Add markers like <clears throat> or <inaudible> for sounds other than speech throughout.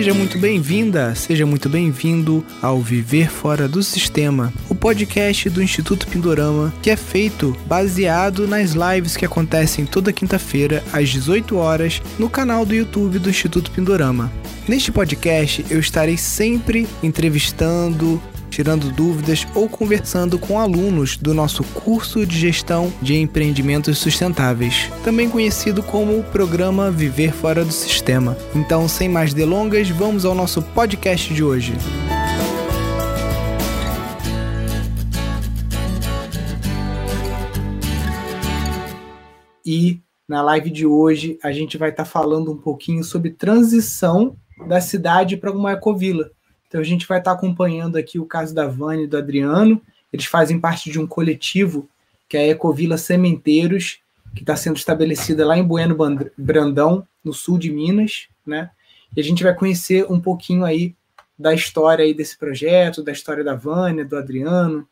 Seja muito bem-vinda, seja muito bem-vindo ao Viver Fora do Sistema, o podcast do Instituto Pindorama, que é feito baseado nas lives que acontecem toda quinta-feira às 18 horas no canal do YouTube do Instituto Pindorama. Neste podcast eu estarei sempre entrevistando, tirando dúvidas ou conversando com alunos do nosso curso de gestão de empreendimentos sustentáveis, também conhecido como o programa Viver Fora do Sistema. Então, sem mais delongas, vamos ao nosso podcast de hoje. E na live de hoje a gente vai estar tá falando um pouquinho sobre transição da cidade para uma ecovila. Então a gente vai estar acompanhando aqui o caso da Vânia e do Adriano. Eles fazem parte de um coletivo que é a Ecovila Sementeiros, que está sendo estabelecida lá em Bueno Brandão, no sul de Minas, né? E a gente vai conhecer um pouquinho aí da história aí desse projeto, da história da Vânia, do Adriano.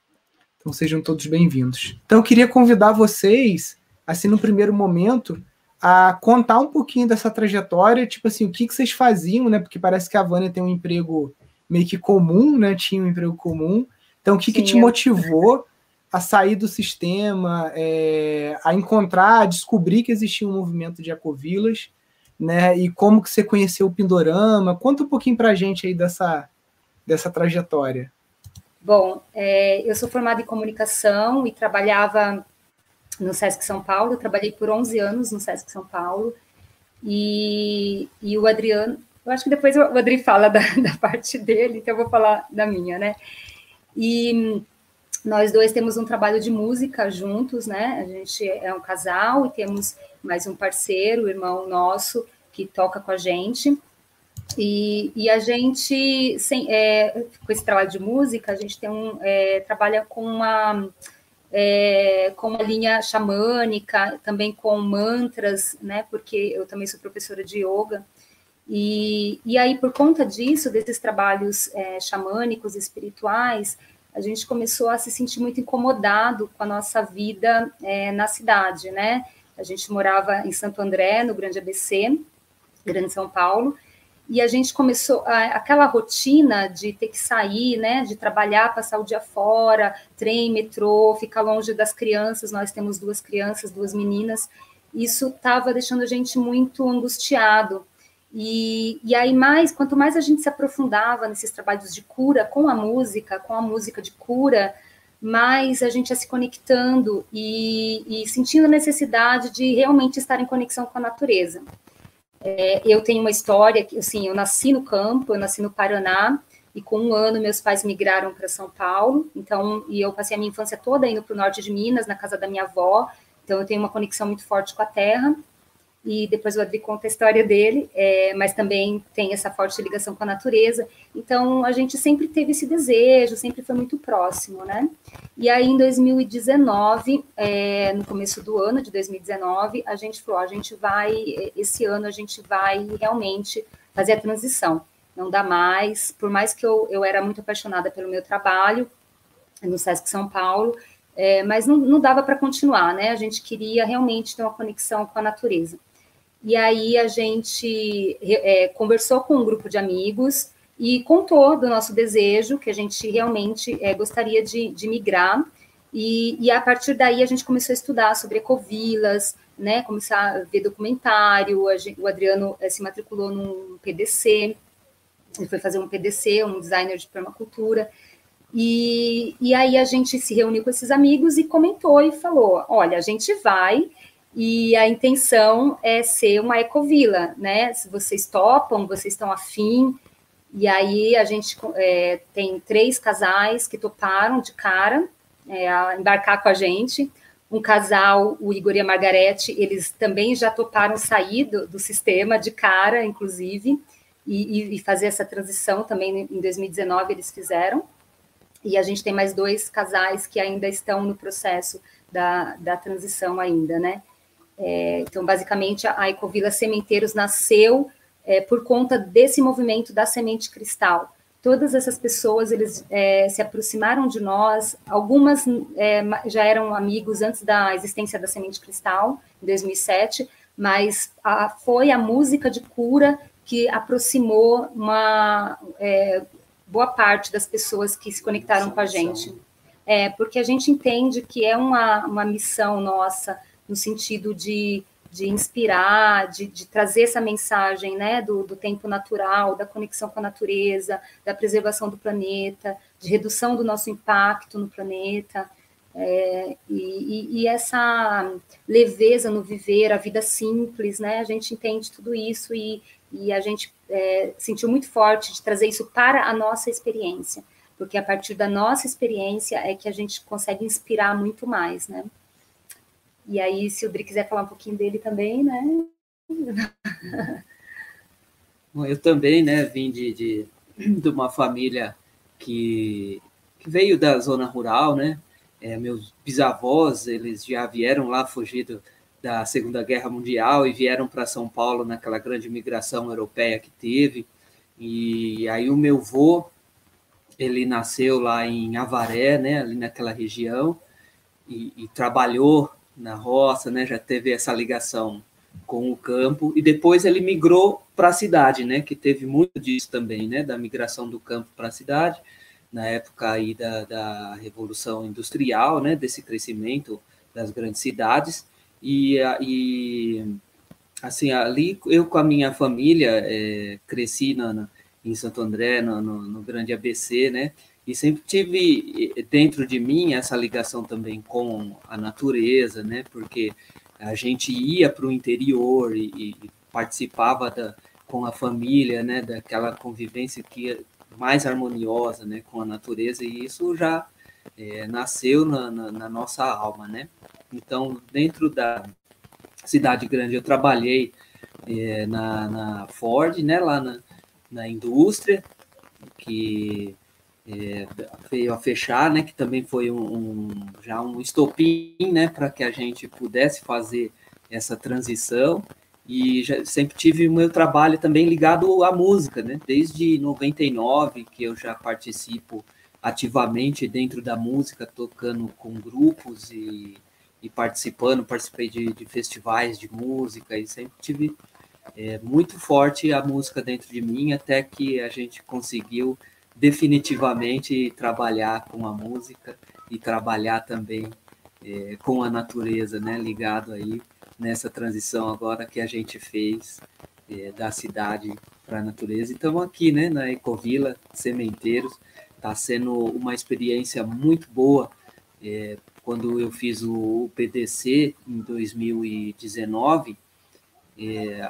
Então sejam todos bem-vindos. Então eu queria convidar vocês, assim no primeiro momento, a contar um pouquinho dessa trajetória, tipo assim, o que, que vocês faziam, né? Porque parece que a Vânia tem um emprego meio que comum, né? Tinha um emprego comum. Então, o que, que te motivou a sair do sistema, é, a encontrar, a descobrir que existia um movimento de ecovilas, né? E como que você conheceu o Pindorama? Conta um pouquinho para a gente aí dessa, dessa trajetória. Bom, é, eu sou formada em comunicação e trabalhava no Sesc São Paulo. Eu trabalhei por 11 anos no Sesc São Paulo. E, e o Adriano, eu acho que depois o Adri fala da, <laughs> da parte dele, então eu vou falar da minha, né? E nós dois temos um trabalho de música juntos, né? A gente é um casal e temos mais um parceiro, irmão nosso, que toca com a gente. E, e a gente, sem, é, com esse trabalho de música, a gente tem um, é, trabalha com uma, é, com uma linha xamânica, também com mantras, né? Porque eu também sou professora de yoga. E, e aí, por conta disso, desses trabalhos é, xamânicos, espirituais, a gente começou a se sentir muito incomodado com a nossa vida é, na cidade, né? A gente morava em Santo André, no Grande ABC, Grande São Paulo, e a gente começou a, aquela rotina de ter que sair, né, de trabalhar, passar o dia fora, trem, metrô, ficar longe das crianças. Nós temos duas crianças, duas meninas. Isso estava deixando a gente muito angustiado. E, e aí, mais, quanto mais a gente se aprofundava nesses trabalhos de cura com a música, com a música de cura, mais a gente ia se conectando e, e sentindo a necessidade de realmente estar em conexão com a natureza. É, eu tenho uma história assim, eu nasci no campo, eu nasci no Paraná, e com um ano meus pais migraram para São Paulo, então, e eu passei a minha infância toda indo para o norte de Minas, na casa da minha avó, então eu tenho uma conexão muito forte com a terra, e depois o Adri conta a história dele, é, mas também tem essa forte ligação com a natureza. Então, a gente sempre teve esse desejo, sempre foi muito próximo, né? E aí, em 2019, é, no começo do ano de 2019, a gente falou, a gente vai, esse ano a gente vai realmente fazer a transição. Não dá mais, por mais que eu, eu era muito apaixonada pelo meu trabalho no Sesc São Paulo, é, mas não, não dava para continuar, né? A gente queria realmente ter uma conexão com a natureza. E aí a gente é, conversou com um grupo de amigos e contou do nosso desejo, que a gente realmente é, gostaria de, de migrar. E, e, a partir daí a gente começou a estudar sobre ecovilas, né, começar a ver documentário. O Adriano é, se matriculou num PDC, ele foi fazer um PDC, um designer de permacultura. E, e aí a gente se reuniu com esses amigos e comentou e falou: olha, a gente vai e a intenção é ser uma ecovila, né? Se vocês topam, vocês estão afim, e aí a gente é, tem três casais que toparam de cara é, a embarcar com a gente. Um casal, o Igor e a Margarete, eles também já toparam sair do, do sistema de cara, inclusive, e, e, fazer essa transição também em 2019 eles fizeram. E a gente tem mais dois casais que ainda estão no processo da, da transição ainda, né? É, então, basicamente, a Ecovila Sementeiros nasceu é, por conta desse movimento da semente cristal. Todas essas pessoas, eles é, se aproximaram de nós, algumas é, já eram amigos antes da existência da semente cristal, em 2007, mas a, foi a música de cura que aproximou uma é, boa parte das pessoas que se conectaram com a gente. É, porque a gente entende que é uma, uma missão nossa, no sentido de, de inspirar, de, de trazer essa mensagem né, do, do tempo natural, da conexão com a natureza, da preservação do planeta, de redução do nosso impacto no planeta. É, e, e, essa leveza no viver, a vida simples, né? A gente entende tudo isso e, e a gente é, sentiu muito forte de trazer isso para a nossa experiência, porque a partir da nossa experiência é que a gente consegue inspirar muito mais, né? E aí, se o Dri quiser falar um pouquinho dele também, né? Bom, eu também, né, vim de, de, de uma família que, que, veio da zona rural, né? É, meus bisavós, eles já vieram lá fugido da Segunda Guerra Mundial e vieram para São Paulo naquela grande migração europeia que teve. E aí o meu vô, ele nasceu lá em Avaré, né, ali naquela região, e, e trabalhou na roça, né, já teve essa ligação com o campo, e depois ele migrou para a cidade, né, que teve muito disso também, né, da migração do campo para a cidade, na época aí da, da Revolução Industrial, né, desse crescimento das grandes cidades, e, e assim, ali eu com a minha família é, cresci na, na, em Santo André, no, no, no, grande ABC, né? E sempre tive dentro de mim essa ligação também com a natureza, né? Porque a gente ia para o interior e, e participava da, com a família, né? Daquela convivência que é mais harmoniosa, né? Com a natureza e isso já é, nasceu na, na, na nossa alma, né? Então, dentro da cidade grande, eu trabalhei é, na, na, Ford, né, lá na, na indústria, que veio a fechar, né, que também foi um, um já um estopim, né, para que a gente pudesse fazer essa transição. E já, sempre tive o meu trabalho também ligado à música, né, desde 99 que eu já participo ativamente dentro da música, tocando com grupos e e participando, participei de, de festivais de música e sempre tive é, muito forte a música dentro de mim, até que a gente conseguiu definitivamente trabalhar com a música e trabalhar também é, com a natureza, né, ligado aí nessa transição agora que a gente fez é, da cidade para a natureza. Então aqui, né, na Ecovila Sementeiros, está sendo uma experiência muito boa é, quando eu fiz o PDC em 2019, é,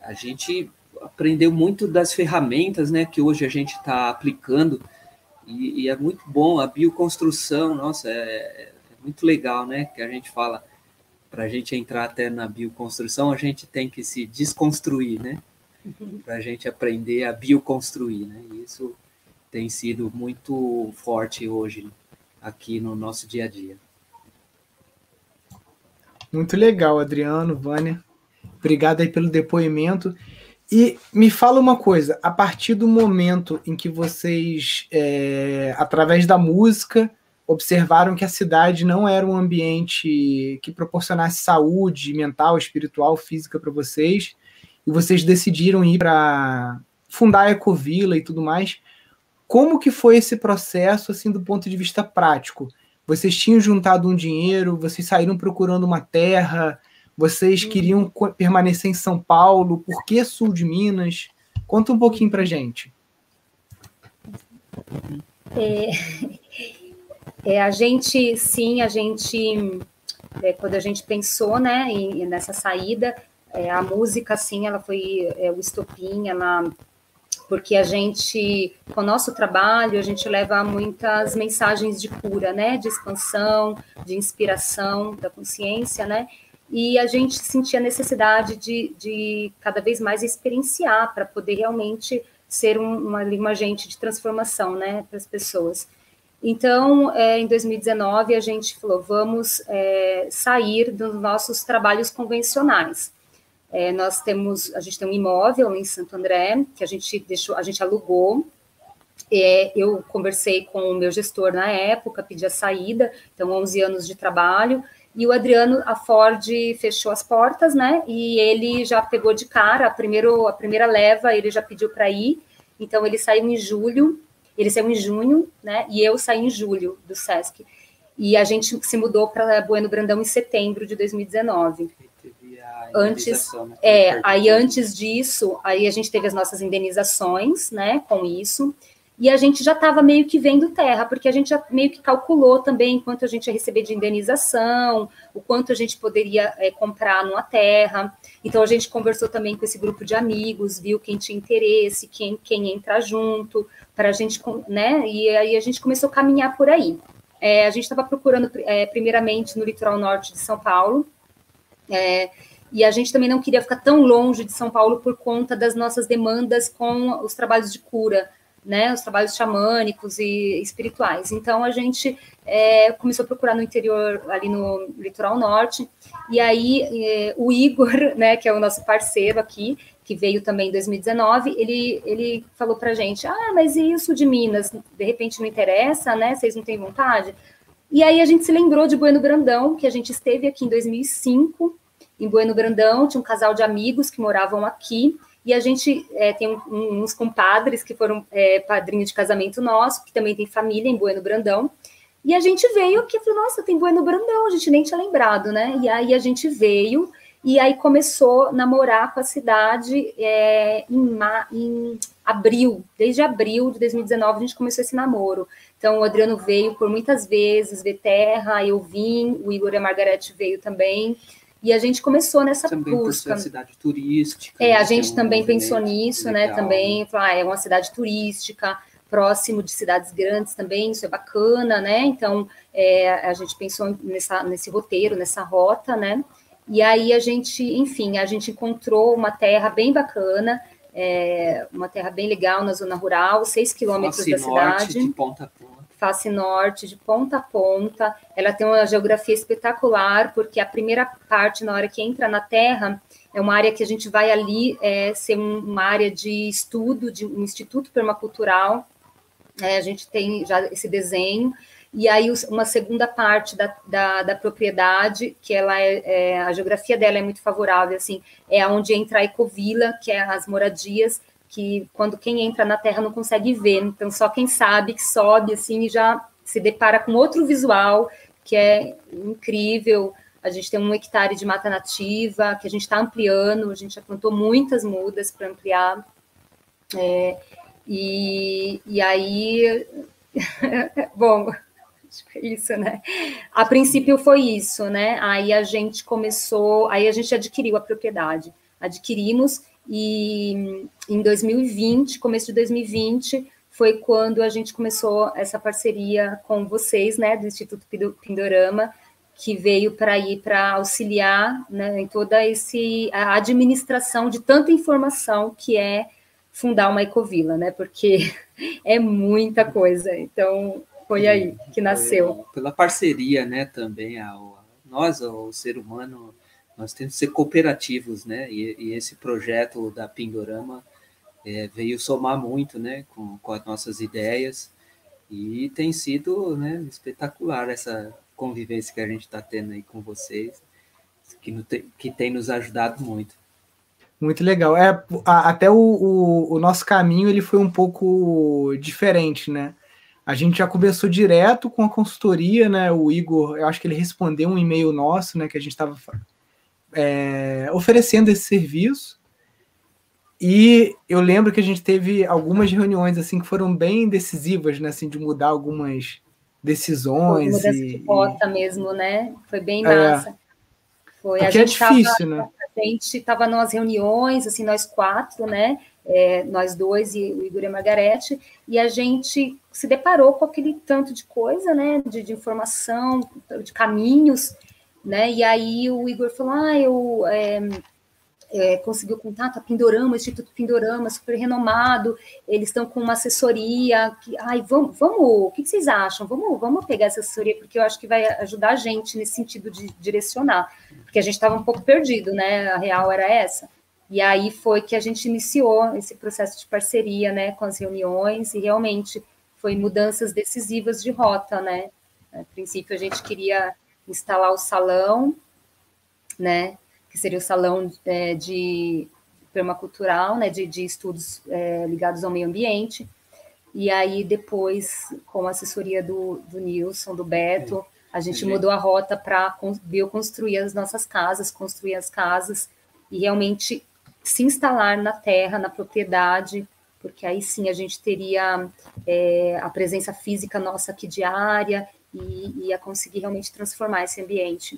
a gente aprendeu muito das ferramentas né, que hoje a gente está aplicando e, e, é muito bom a bioconstrução, nossa, é, é, muito legal, né? Que a gente fala para a gente entrar até na bioconstrução, a gente tem que se desconstruir, né? Para a gente aprender a bioconstruir, né? E isso tem sido muito forte hoje aqui no nosso dia a dia. Muito legal, Adriano, Vânia. Obrigado aí pelo depoimento. E me fala uma coisa, a partir do momento em que vocês, é, através da música, observaram que a cidade não era um ambiente que proporcionasse saúde mental, espiritual, física para vocês, e vocês decidiram ir para fundar a Ecovila e tudo mais, como que foi esse processo, assim, do ponto de vista prático? Vocês tinham juntado um dinheiro, vocês saíram procurando uma terra, vocês uhum. queriam permanecer em São Paulo, por que sul de Minas? Conta um pouquinho para gente. É, é, a gente, sim, a gente, é, quando a gente pensou, né, em, nessa saída, é, a música, sim, ela foi é, o estopim, ela porque a gente, com o nosso trabalho, a gente leva muitas mensagens de cura, né, de expansão, de inspiração da consciência, né, e a gente sentia a necessidade de, de cada vez mais experienciar para poder realmente ser um, uma, um agente de transformação, né, para as pessoas. Então, é, em 2019, a gente falou, vamos é, sair dos nossos trabalhos convencionais. É, nós temos, a gente tem um imóvel em Santo André que a gente deixou, a gente alugou. É, eu conversei com o meu gestor na época, pedi a saída, então 11 anos de trabalho, E o Adriano, a Ford fechou as portas, né? E ele já pegou de cara, a, primeiro, a primeira leva, ele já pediu para ir. Então, ele saiu em julho, ele saiu em junho, né? E eu saí em julho do SESC. E a gente se mudou para Bueno Brandão em setembro de 2019 antes né, é aí antes disso aí a gente teve as nossas indenizações né com isso e a gente já estava meio que vendo terra, porque a gente já meio que calculou também quanto a gente ia receber de indenização, o quanto a gente poderia é, comprar numa terra. Então a gente conversou também com esse grupo de amigos, viu quem tinha interesse, quem, quem entra junto, para a gente, né? E aí a gente começou a caminhar por aí. É, a gente estava procurando é, primeiramente no litoral norte de São Paulo. E a gente também não queria ficar tão longe de São Paulo por conta das nossas demandas com os trabalhos de cura né, os trabalhos xamânicos e espirituais. Então a gente é, começou a procurar no interior, ali no litoral norte, e aí é, o Igor, <laughs> né, que é o nosso parceiro aqui, que veio também em 2019, ele, ele falou a gente, ah, mas e isso de Minas? De repente não interessa, né? Vocês não têm vontade? E aí a gente se lembrou de Bueno Brandão, que a gente esteve aqui em 2005, em Bueno Brandão, tinha um casal de amigos que moravam aqui, e a gente é, tem um, uns compadres que foram é, padrinho de casamento nosso, que também tem família em Bueno Brandão. E a gente veio aqui e falou, nossa, tem Bueno Brandão, a gente nem tinha lembrado, né? E aí a gente veio e aí começou a namorar com a cidade é, em, em, abril, desde abril de 2019 a gente começou esse namoro. Então o Adriano veio por muitas vezes ver terra, eu vim, o Igor e a Margarete veio também. E a gente começou nessa também busca. Também cidade turística. É, a né, gente também pensou nisso, né, legal. né? Também, ah, é uma cidade turística, próximo de cidades grandes também, isso é bacana, né? Então, é, a gente pensou nessa, nesse roteiro, nessa rota, né? E aí a gente, enfim, a gente encontrou uma terra bem bacana, é, uma terra bem legal na zona rural, seis quilômetros da cidade. De ponta a ponta face norte, de ponta a ponta. Ela tem uma geografia espetacular, porque a primeira parte, na hora que entra na Terra, é uma área que a gente vai ali é, ser uma área de estudo, de um instituto permacultural. É, a gente tem já esse desenho. E aí, uma segunda parte da, da, da propriedade, que ela é, é, a geografia dela é muito favorável, assim, é onde entra a ecovila, que é as moradias, que quando quem entra na Terra não consegue ver. Então, só quem sabe que sobe assim e já se depara com outro visual que é incrível. A gente tem um hectare de mata nativa que a gente está ampliando, a gente já plantou muitas mudas para ampliar. É, e, e aí, <laughs> bom, é isso, né? A princípio foi isso, né? Aí a gente começou, aí a gente adquiriu a propriedade. Adquirimos e em 2020, começo de 2020, foi quando a gente começou essa parceria com vocês, né, do Instituto Pindorama, que veio para ir para auxiliar né, em toda esse, a administração de tanta informação que é fundar uma ecovila, né? Porque <laughs> é muita coisa. Então, foi aí que nasceu. Pela parceria, né, também, a, nós, o ser humano, nós temos que ser cooperativos, né? E, e esse projeto da Pindorama é, veio somar muito, né? Com, com as nossas ideias e tem sido, né? Espetacular essa convivência que a gente está tendo aí com vocês, que, no, que tem nos ajudado muito. Muito legal. É, a, até o, o, o, nosso caminho ele foi um pouco diferente, né? A gente já começou direto com a consultoria, né? O Igor, eu acho que ele respondeu um e-mail nosso, né? Que a gente estava é, oferecendo esse serviço. E eu lembro que a gente teve algumas reuniões assim que foram bem decisivas, né, assim, de mudar algumas decisões. Mudança e, de rota e... mesmo, né? Foi bem é. massa. É, Foi. Porque a gente é difícil, tava, né? A gente estava nas reuniões, assim, nós quatro, né? É, nós dois e o Igor e a Margarete, e a gente se deparou com aquele tanto de coisa, né? De, de informação, de caminhos, né? E aí o Igor falou: ah, eu é, é, consegui o contato, a Pindorama, o Instituto Pindorama, super renomado, eles estão com uma assessoria. Que, ai, vamos, vamos, o que vocês acham? Vamos, vamos pegar essa assessoria, porque eu acho que vai ajudar a gente nesse sentido de direcionar, porque a gente estava um pouco perdido, né? A real era essa. E aí foi que a gente iniciou esse processo de parceria, né, com as reuniões, e realmente foi mudanças decisivas de rota, né? A princípio a gente queria instalar o salão, né, que seria o salão é, de permacultural, né, de, de estudos é, ligados ao meio ambiente, e aí depois, com a assessoria do, do Nilson, do Beto, a gente mudou a rota para bioconstruir as nossas casas, construir as casas e realmente se instalar na terra, na propriedade, porque aí sim a gente teria é, a presença física nossa aqui diária e ia conseguir realmente transformar esse ambiente.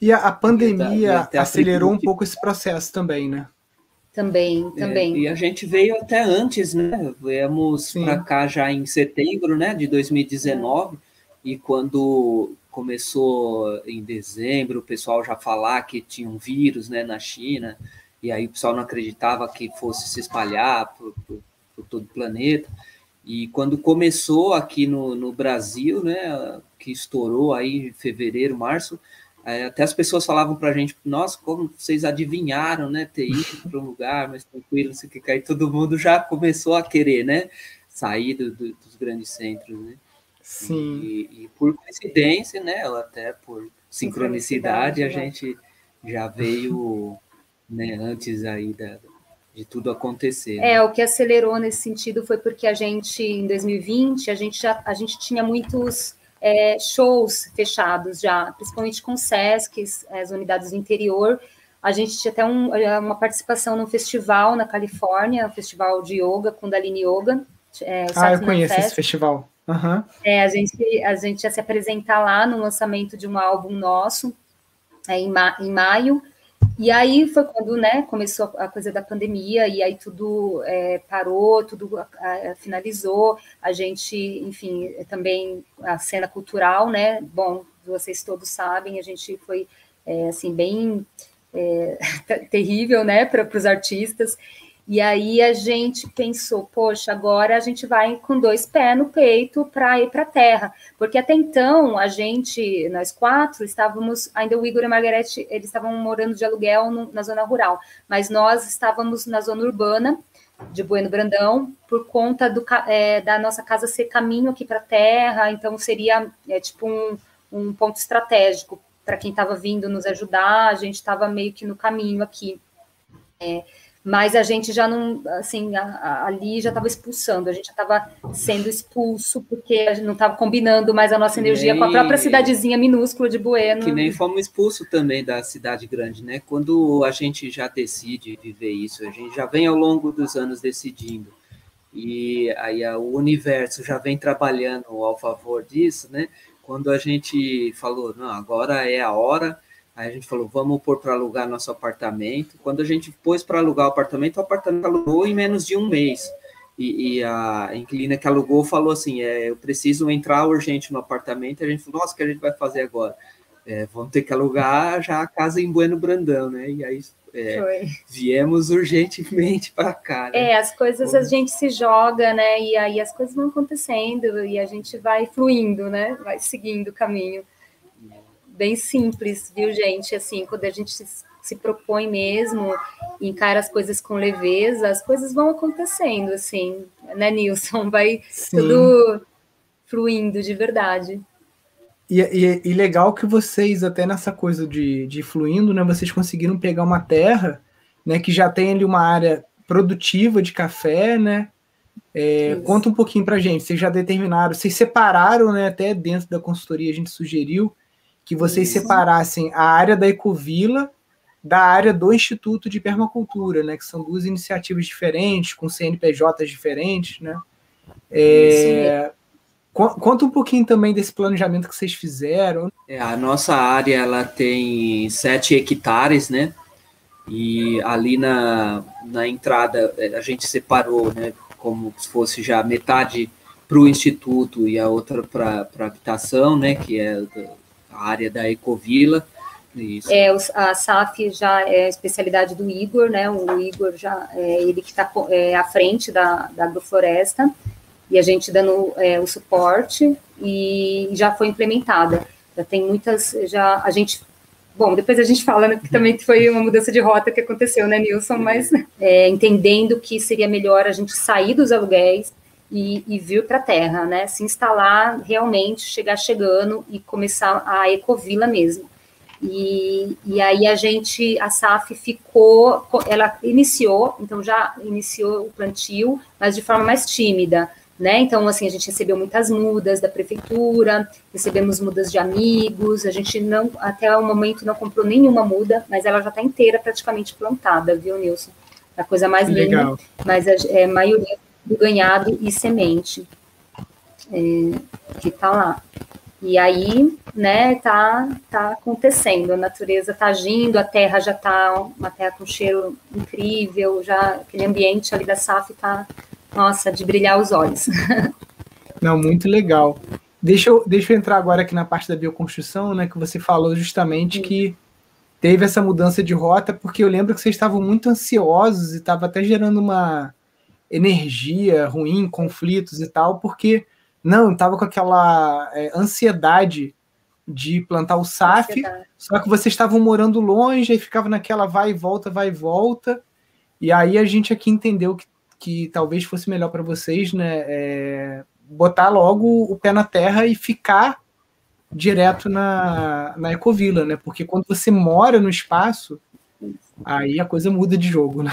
E a, a pandemia acelerou um pouco esse processo também, né? Também, é, também. É, e a gente veio até antes, né? Viemos para cá já em setembro, né, de 2019, é. e quando começou em dezembro, o pessoal já falar que tinha um vírus, né, na China, e aí o pessoal não acreditava que fosse se espalhar por, por, por todo o planeta. E quando começou aqui no, no Brasil, né, que estourou aí em fevereiro, março, é, até as pessoas falavam para a gente, nossa, como vocês adivinharam, né, ter ido para um lugar mais tranquilo, não sei o que, aí todo mundo já começou a querer, né, sair do, do, dos grandes centros, né. Sim. E, e, por coincidência, né, até por sincronicidade, a gente já veio, né, antes aí da, de tudo acontecer. Né? É, o que acelerou nesse sentido foi porque a gente, em 2020, a gente já a gente tinha muitos é, shows fechados já, principalmente com SESCs, as unidades do interior. A gente tinha até um, é, uma participação num festival na Califórnia, um festival de yoga, Kundalini Yoga. É, ah, eu conheço Fest. esse festival. Uhum. É, a gente, a gente ia se apresentar lá no lançamento de um álbum nosso, é, em, ma em maio, e aí foi quando né, começou a coisa da pandemia, e aí tudo é, parou, tudo a, a, finalizou. A gente, enfim, também a cena cultural, né? Bom, vocês todos sabem, a gente foi é, assim bem é, <laughs> terrível, né, para os artistas. E aí a gente pensou, poxa, agora a gente vai com dois pés no peito para ir para a terra, porque até então a gente, nós quatro, estávamos, ainda o Igor e a Margarete, eles estavam morando de aluguel no, na zona rural, mas nós estávamos na zona urbana de Bueno Brandão por conta do, é, da nossa casa ser caminho aqui para a terra, então seria é, tipo um, um ponto estratégico para quem estava vindo nos ajudar, a gente estava meio que no caminho aqui. É, mas a gente já não, assim, a, a, ali já estava expulsando, a gente já estava sendo expulso, porque a gente não estava combinando mais a nossa energia nem, com a própria cidadezinha minúscula de Bueno. Que nem fomos expulsos também da cidade grande, né? Quando a gente já decide viver isso, a gente já vem ao longo dos anos decidindo, e aí o universo já vem trabalhando ao favor disso, né? Quando a gente falou, não, agora é a hora Aí a gente falou, vamos pôr para alugar nosso apartamento. Quando a gente pôs para alugar o apartamento, o apartamento alugou em menos de um mês. E, e a inquilina que alugou falou assim: é, eu preciso entrar urgente no apartamento. A gente falou, nossa, o que a gente vai fazer agora? É, vamos ter que alugar já a casa em Bueno Brandão, né? E aí é, viemos urgentemente para cá. Né? É, as coisas a gente se joga, né? E aí as coisas vão acontecendo e a gente vai fluindo, né? Vai seguindo o caminho bem simples, viu, gente? Assim, quando a gente se propõe mesmo, encara as coisas com leveza, as coisas vão acontecendo, assim, né, Nilson? Vai Sim. tudo fluindo de verdade. E, e, e, legal que vocês, até nessa coisa de, de fluindo, né, vocês conseguiram pegar uma terra, né, que já tem ali uma área produtiva de café, né? É, conta um pouquinho para gente. Vocês já determinaram, vocês separaram, né? Até dentro da consultoria a gente sugeriu que vocês Isso. separassem a área da Ecovila da área do Instituto de Permacultura, né? Que são duas iniciativas diferentes, com CNPJs diferentes, né? É, conta um pouquinho também desse planejamento que vocês fizeram. É, a nossa área ela tem sete hectares, né? E ali na, na entrada é, a gente separou, né? Como se fosse já metade para o instituto e a outra para habitação, né? Que é a área da Ecovila. Isso. É, a SAF já é a especialidade do Igor, né? O Igor já é ele que está é, à frente da, da agrofloresta e a gente dando é, o suporte e já foi implementada. Já tem muitas, já a gente Bom, depois a gente fala, né, que também <laughs> foi uma mudança de rota que aconteceu, né, Nilson? Mas é, entendendo que seria melhor a gente sair dos aluguéis, e, e vir para a terra, né? Se instalar realmente, chegar chegando e começar a ecovila mesmo. E, e aí a gente, a SAF ficou, ela iniciou, então já iniciou o plantio, mas de forma mais tímida, né? Então, assim, a gente recebeu muitas mudas da prefeitura, recebemos mudas de amigos, a gente não, até o momento não comprou nenhuma muda, mas ela já está inteira praticamente plantada, viu, Nilson? A coisa mais Legal. linda, mas a é, maioria do ganhado e semente é, que está lá. E aí, né, tá, tá acontecendo, a natureza tá agindo, a terra já tá uma terra com cheiro incrível, já aquele ambiente ali da SAF tá, nossa, de brilhar os olhos. <laughs> Não, muito legal. Deixa eu, deixa eu entrar agora aqui na parte da bioconstrução, né, que você falou justamente Sim. que teve essa mudança de rota, porque eu lembro que vocês estavam muito ansiosos e estava até gerando uma energia ruim, conflitos e tal, porque não, estava com aquela é, ansiedade de plantar o SAF, ansiedade. só que vocês estavam morando longe, e ficava naquela vai e volta, vai e volta. E aí a gente aqui entendeu que, que talvez fosse melhor para vocês, né? É, botar logo o pé na terra e ficar direto na, na Ecovila, né? Porque quando você mora no espaço, aí a coisa muda de jogo, né?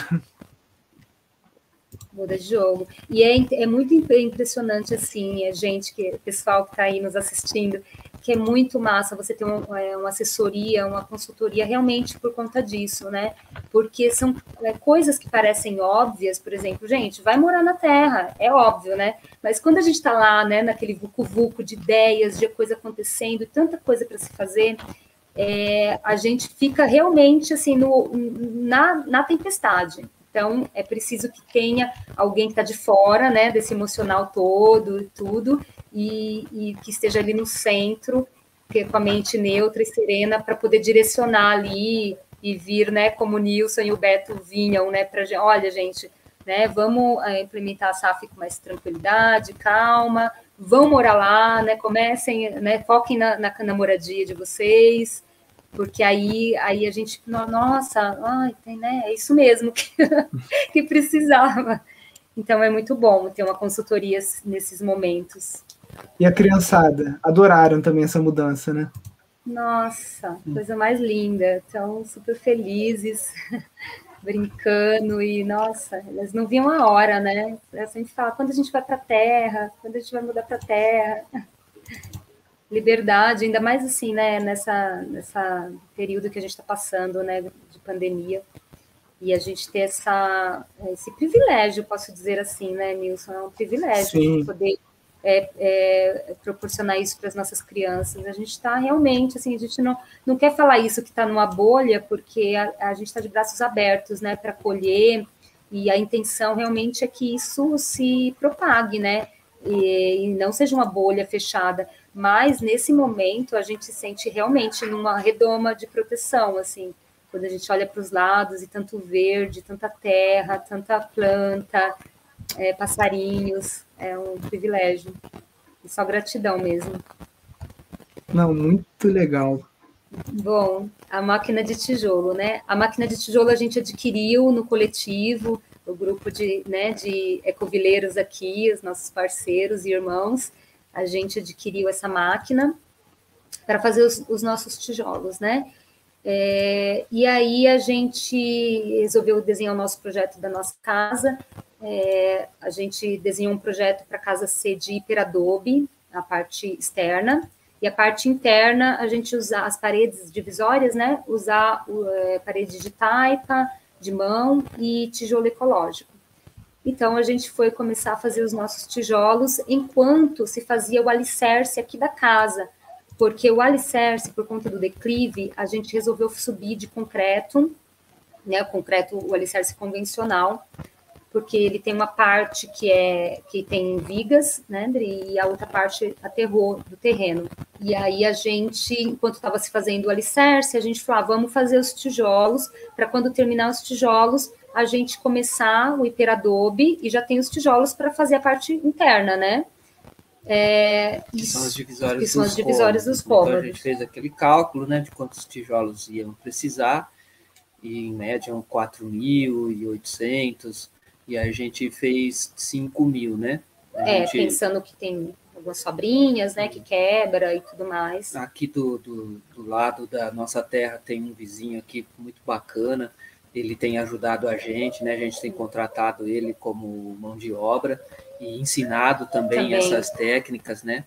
Muda de jogo. E é, é muito impressionante, assim, a gente, que pessoal que está aí nos assistindo, que é muito massa você ter um, é, uma assessoria, uma consultoria realmente por conta disso, né? Porque são é, coisas que parecem óbvias, por exemplo, gente, vai morar na Terra, é óbvio, né? Mas quando a gente está lá, né, naquele vucu-vucu de ideias, de coisa acontecendo, tanta coisa para se fazer, é, a gente fica realmente assim no, na, na tempestade. Então, é preciso que tenha alguém que está de fora, né, desse emocional todo e tudo, e, e, que esteja ali no centro, que, com a mente neutra e serena, para poder direcionar ali e vir, né, como o Nilson e o Beto vinham, né, para olha, gente, né, vamos é, implementar a SAF com mais tranquilidade, calma, vão morar lá, né, comecem, né, foquem na, na, na moradia de vocês, porque aí, aí a gente, nossa, ai, tem, né, é isso mesmo que, <laughs> que precisava. Então é muito bom ter uma consultoria nesses momentos. E a criançada adoraram também essa mudança, né? Nossa, coisa mais linda. Estão super felizes, <laughs> brincando e, nossa, elas não viam a hora, né? A gente fala, quando a gente vai para a Terra, quando a gente vai mudar para a Terra liberdade, ainda mais assim, né, nessa, nessa período que a gente está passando, né, de pandemia, e a gente ter essa, esse privilégio, posso dizer assim, né, Nilson, é um privilégio poder é, é, proporcionar isso para as nossas crianças. A gente está realmente, assim, a gente não, não quer falar isso que está numa bolha, porque a, a gente está de braços abertos, né, para acolher, e a intenção realmente é que isso se propague, né, e, e não seja uma bolha fechada, mas nesse momento a gente se sente realmente numa redoma de proteção, assim, quando a gente olha para os lados e tanto verde, tanta terra, tanta planta, é, passarinhos, é um privilégio. E só gratidão mesmo. Não, muito legal. Bom, a máquina de tijolo, né? A máquina de tijolo a gente adquiriu no coletivo, o grupo de, né, de ecovileiros aqui, os nossos parceiros e irmãos, a gente adquiriu essa máquina para fazer os, os, nossos tijolos, né? É, e aí a gente resolveu desenhar o nosso projeto da nossa casa. É, a gente desenhou um projeto para a casa ser de hiperadobe, a parte externa, e a parte interna a gente usar as paredes divisórias, né? Usar é, parede de taipa, de mão e tijolo ecológico. Então a gente foi começar a fazer os nossos tijolos enquanto se fazia o alicerce aqui da casa, porque o alicerce, por conta do declive, a gente resolveu subir de concreto, né, o concreto, o alicerce convencional, porque ele tem uma parte que é que tem vigas, né, e a outra parte aterrou do terreno. E aí a gente, enquanto estava se fazendo o alicerce, a gente falou, ah, vamos fazer os tijolos, para quando terminar os tijolos, a gente começar o hiperadobe e já tem os tijolos para fazer a parte interna, né? É, que são as divisórias, que são as divisórias dos cômodos. Então, a gente fez aquele cálculo né, de quantos tijolos iam precisar, e em média 4.800, e a gente fez 5 mil, né? É, gente... pensando que tem algumas sobrinhas, né, que quebra e tudo mais. Aqui do, do, do, lado da nossa terra tem um vizinho aqui muito bacana, ele tem ajudado a gente, né, a gente tem contratado ele como mão de obra e ensinado também, também. essas técnicas, né,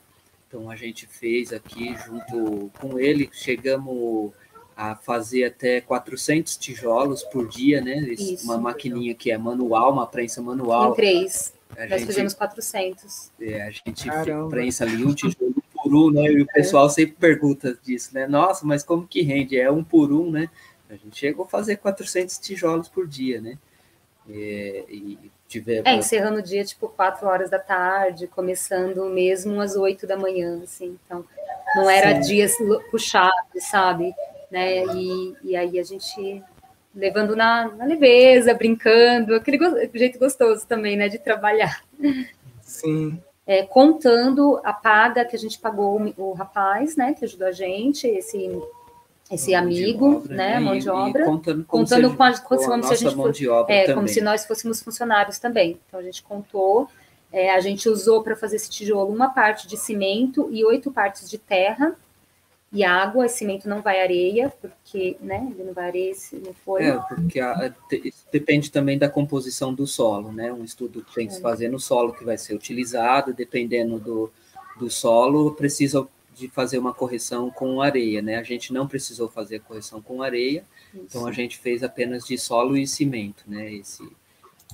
então a gente fez aqui junto com ele, chegamos a fazer até 400 tijolos por dia, né, Isso, uma maquininha que é manual, uma prensa manual. Em três. A Nós gente, fizemos 400. É, a gente Caramba. prensa ali um tijolo por um, né? E o pessoal é. sempre pergunta disso, né? Nossa, mas como que rende? É um por um, né? A gente chegou a fazer 400 tijolos por dia, né? É, e tivemos... É, encerrando o dia, tipo, 4 horas da tarde, começando mesmo às 8 da manhã, assim. Então, não era Sim. dias puxados, sabe? Né? E, e aí a gente levando na, na leveza, brincando, aquele go jeito gostoso também, né, de trabalhar. Sim. É, contando a paga que a gente pagou o, o rapaz, né, que ajudou a gente, esse esse mão amigo, obra, né, né, mão de obra, contando, contando com a, como, como se a gente fosse, é, como se nós fôssemos funcionários também. Então a gente contou, é, a gente usou para fazer esse tijolo uma parte de cimento e oito partes de terra e água, esse cimento não vai areia, porque, né, ele não vai areia se não for. É, porque a, depende também da composição do solo, né, um estudo tem que se é. fazer no solo que vai ser utilizado, dependendo do, do solo, precisa de fazer uma correção com areia, né, a gente não precisou fazer correção com areia, Isso. então a gente fez apenas de solo e cimento, né, esse,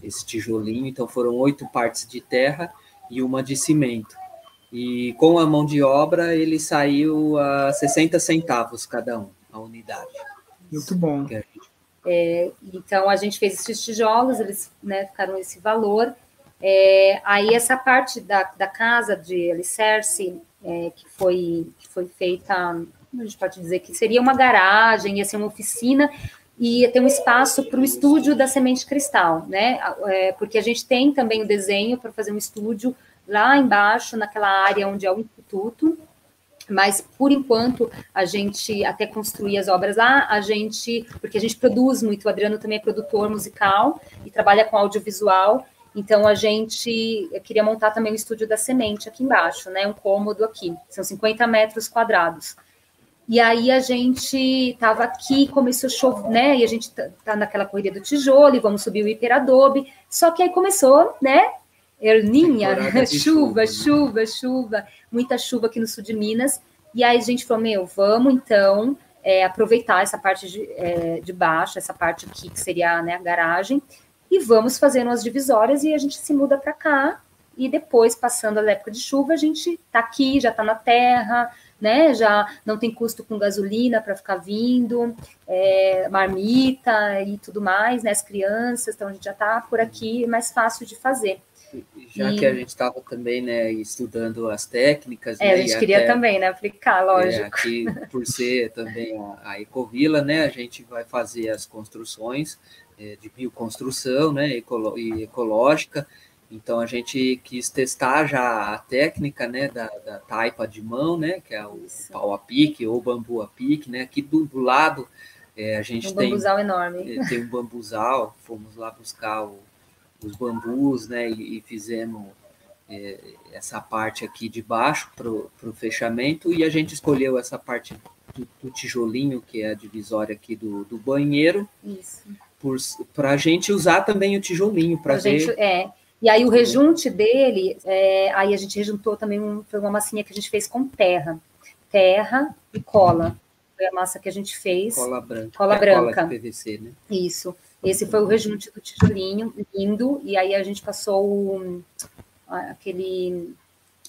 esse tijolinho, então foram oito partes de terra e uma de cimento, e com a mão de obra, ele saiu a 60 centavos cada um, a unidade. Muito bom. É, então, a gente fez esses tijolos, eles né, ficaram esse valor. É, aí, essa parte da, da casa de alicerce, é, que, foi, que foi feita, a gente pode dizer que seria uma garagem, ia ser uma oficina, e ia ter um espaço para o estúdio da semente cristal, né? É, porque a gente tem também o desenho para fazer um estúdio lá embaixo, naquela área onde é o instituto, mas por enquanto a gente até construir as obras lá, a gente, porque a gente produz muito, o Adriano também é produtor musical e trabalha com audiovisual, então a gente queria montar também o estúdio da semente aqui embaixo, né? Um cômodo aqui, são 50 metros quadrados. E aí a gente estava aqui, começou a chover, né? E a gente tá, tá naquela corrida do tijolo, e vamos subir o hiperadobe. Só que aí começou, né? Erninha, <laughs> chuva, chuva, chuva, chuva, muita chuva aqui no sul de Minas. E aí a gente falou, meu, vamos então é, aproveitar essa parte de, é, de baixo, essa parte aqui que seria né, a garagem, e vamos fazendo as divisórias e a gente se muda para cá. E depois, passando a época de chuva, a gente tá aqui, já tá na terra, né? Já não tem custo com gasolina para ficar vindo, é, marmita e tudo mais, né? As crianças, então a gente já tá por aqui, é mais fácil de fazer já e... que a gente estava também né, estudando as técnicas. É, né, a gente queria até, também né, aplicar, é, lógico. É, aqui, por ser também a, a, Ecovila, né, a gente vai fazer as construções de bioconstrução né, e ecológica. Então a gente quis testar já a técnica né, da, da taipa de mão, né, que é o Isso. pau a pique ou bambu a pique, né, aqui do, do lado é, a gente um tem... Um bambuzal enorme. É, tem um bambuzal, fomos lá buscar o, os bambus, né? E, e fizemos é, essa parte aqui de baixo para o fechamento e a gente escolheu essa parte do, do, tijolinho, que é a divisória aqui do, do banheiro. Isso. Para a gente usar também o tijolinho para ver. Gente, é. E aí o rejunte dele, é, aí a gente rejuntou também um, foi uma massinha que a gente fez com terra, terra e cola. Foi a massa que a gente fez. Cola branca. Cola é branca. Cola PVC, né? Isso. Esse foi o rejunte do tijolinho, lindo, e aí a gente passou o, aquele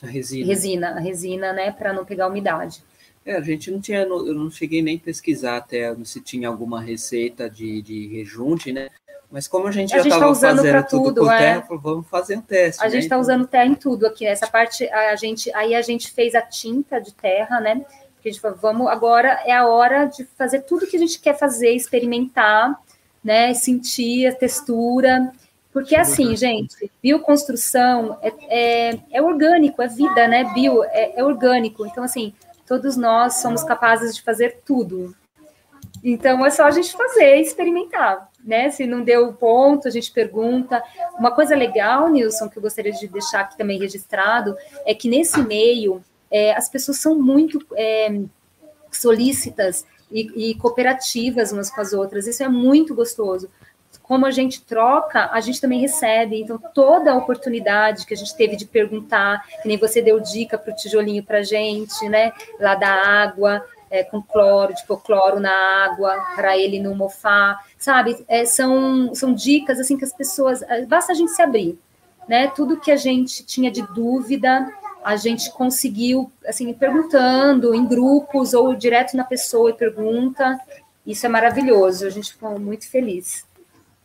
a resina. resina, a resina, né, para não pegar umidade. É, a gente não tinha, eu não cheguei nem a pesquisar até se tinha alguma receita de, de rejunte, né? Mas como a gente a já estava tá fazendo tudo, tudo com é. terra, falou, vamos fazer um teste. A né? gente está usando terra em tudo aqui. Essa parte, a gente, aí a gente fez a tinta de terra, né? Porque a gente falou, vamos, agora é a hora de fazer tudo que a gente quer fazer, experimentar né? Sentir a textura. Porque assim, gente, bioconstrução é, é, é orgânico, é vida, né? Bio é, é orgânico. Então, assim, todos nós somos capazes de fazer tudo. Então é só a gente fazer, experimentar, né? Se não deu ponto, a gente pergunta. Uma coisa legal, Nilson, que eu gostaria de deixar aqui também registrado, é que nesse meio é, as pessoas são muito é, solícitas e, e cooperativas umas com as outras. Isso é muito gostoso como a gente troca, a gente também recebe. Então, toda a oportunidade que a gente teve de perguntar, que nem você deu dica para o tijolinho para gente, né? Lá da água, é, com cloro, tipo cloro na água, para ele não mofar, sabe? É, são, são dicas assim que as pessoas. É, basta a gente se abrir, né? Tudo que a gente tinha de dúvida, a gente conseguiu, assim, perguntando em grupos ou direto na pessoa e pergunta. Isso é maravilhoso, a gente ficou muito feliz.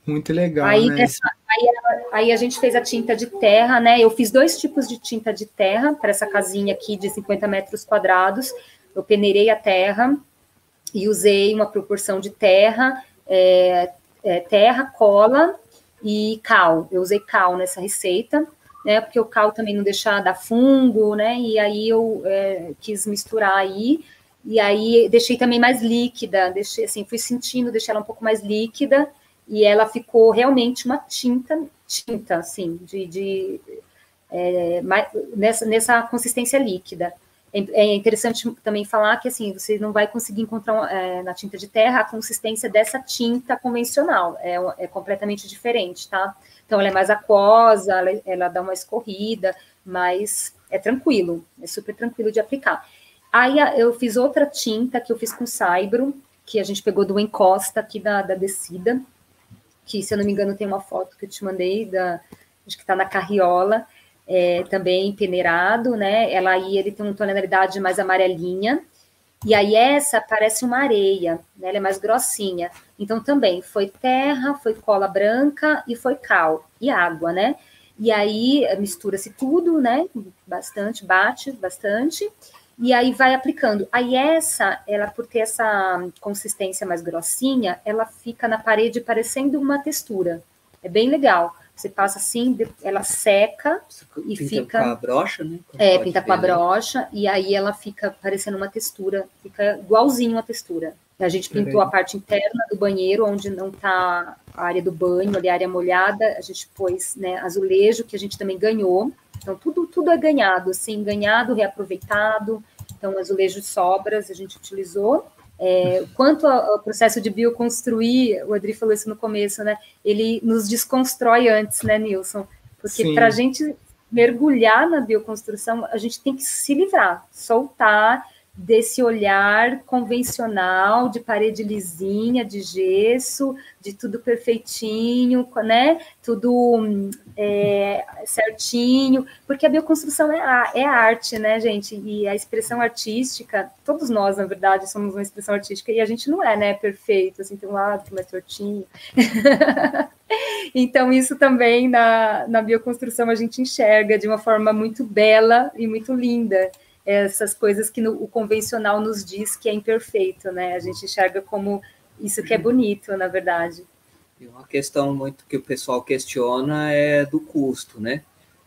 Muito legal, aí, né? aí, aí, a gente fez a tinta de terra, né? Eu fiz dois tipos de tinta de terra para essa casinha aqui de 50 metros quadrados. Eu peneirei a terra e usei uma proporção de terra, é, é, terra, cola e cal. Eu usei cal nessa receita, né? Porque o cal também não deixa dar fungo, né? E aí eu é, quis misturar aí. E aí deixei também mais líquida, deixei assim, fui sentindo, deixei ela um pouco mais líquida e ela ficou realmente uma tinta, tinta, assim, de, de é, nessa, nessa consistência líquida. É, é interessante também falar que assim você não vai conseguir encontrar é, na tinta de terra a consistência dessa tinta convencional, é, é, completamente diferente, tá? Então ela é mais aquosa, ela, ela dá uma escorrida, mas é tranquilo, é super tranquilo de aplicar. Aí eu fiz outra tinta que eu fiz com saibro, que a gente pegou do encosta aqui da, da descida, que se eu não me engano tem uma foto que eu te mandei da acho que está na carriola, é, também peneirado, né? Ela aí ele tem uma tonalidade mais amarelinha. E aí essa parece uma areia, né? Ela é mais grossinha. Então também foi terra, foi cola branca e foi cal e água, né? E aí mistura-se tudo, né? Bastante, bate bastante e aí vai aplicando. Aí essa, ela por ter essa consistência mais grossinha, ela fica na parede parecendo uma textura. É bem legal. Você passa assim, ela seca e pinta fica. com a brocha, né? Como é, pinta com a né? brocha, e aí ela fica parecendo uma textura, fica igualzinho a textura. A gente pintou a parte interna do banheiro, onde não está a área do banho, ali a área molhada, a gente pôs né, azulejo, que a gente também ganhou. Então, tudo, tudo é ganhado, assim, ganhado, reaproveitado. Então, azulejo de sobras a gente utilizou. É, quanto ao processo de bioconstruir, o Adri falou isso no começo, né? Ele nos desconstrói antes, né, Nilson? Porque para a gente mergulhar na bioconstrução, a gente tem que se livrar, soltar desse olhar convencional de parede lisinha, de gesso, de tudo perfeitinho, né? Tudo é, certinho, porque a bioconstrução é, é arte, né, gente? E a expressão artística, todos nós, na verdade, somos uma expressão artística e a gente não é, né, perfeito, assim, tem um lado que é tortinho. <laughs> então, isso também na, na bioconstrução a gente enxerga de uma forma muito bela e muito linda essas coisas que no, o convencional nos diz que é imperfeito, né? A gente enxerga como isso que é bonito, na verdade. E uma questão muito que o pessoal questiona é do custo, né?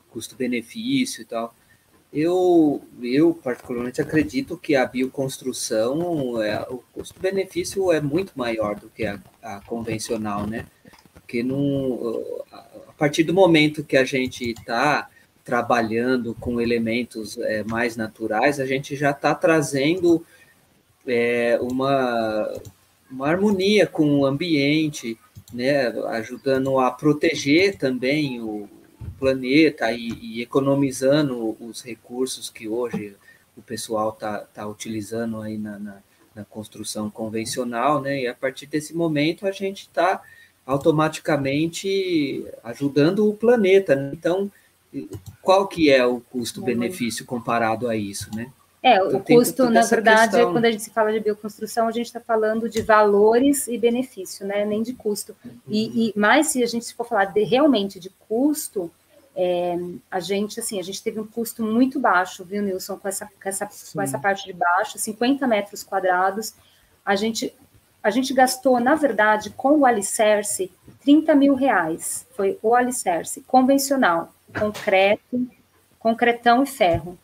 Custo-benefício e tal. Eu, eu particularmente acredito que a bioconstrução, é, o custo-benefício é muito maior do que a, a convencional, né? Porque não, a partir do momento que a gente está trabalhando com elementos é, mais naturais, a gente já está trazendo é, uma, uma harmonia com o ambiente, né, ajudando a proteger também o, planeta e, e, economizando os recursos que hoje o pessoal está tá utilizando aí na, na, na, construção convencional, né? E a partir desse momento a gente está automaticamente ajudando o planeta. Né? Então, qual que é o custo-benefício comparado a isso, né? É, então, o custo, na verdade, questão. quando a gente fala de bioconstrução, a gente está falando de valores e benefício, né? Nem de custo. Uhum. E, e mais se a gente for falar de, realmente de custo, é, a gente, assim, a gente teve um custo muito baixo, viu, Nilson, com essa, com essa, com essa parte de baixo, 50 metros quadrados. A gente, a gente gastou, na verdade, com o alicerce, 30 mil reais. Foi o alicerce convencional concreto, concretão e ferro.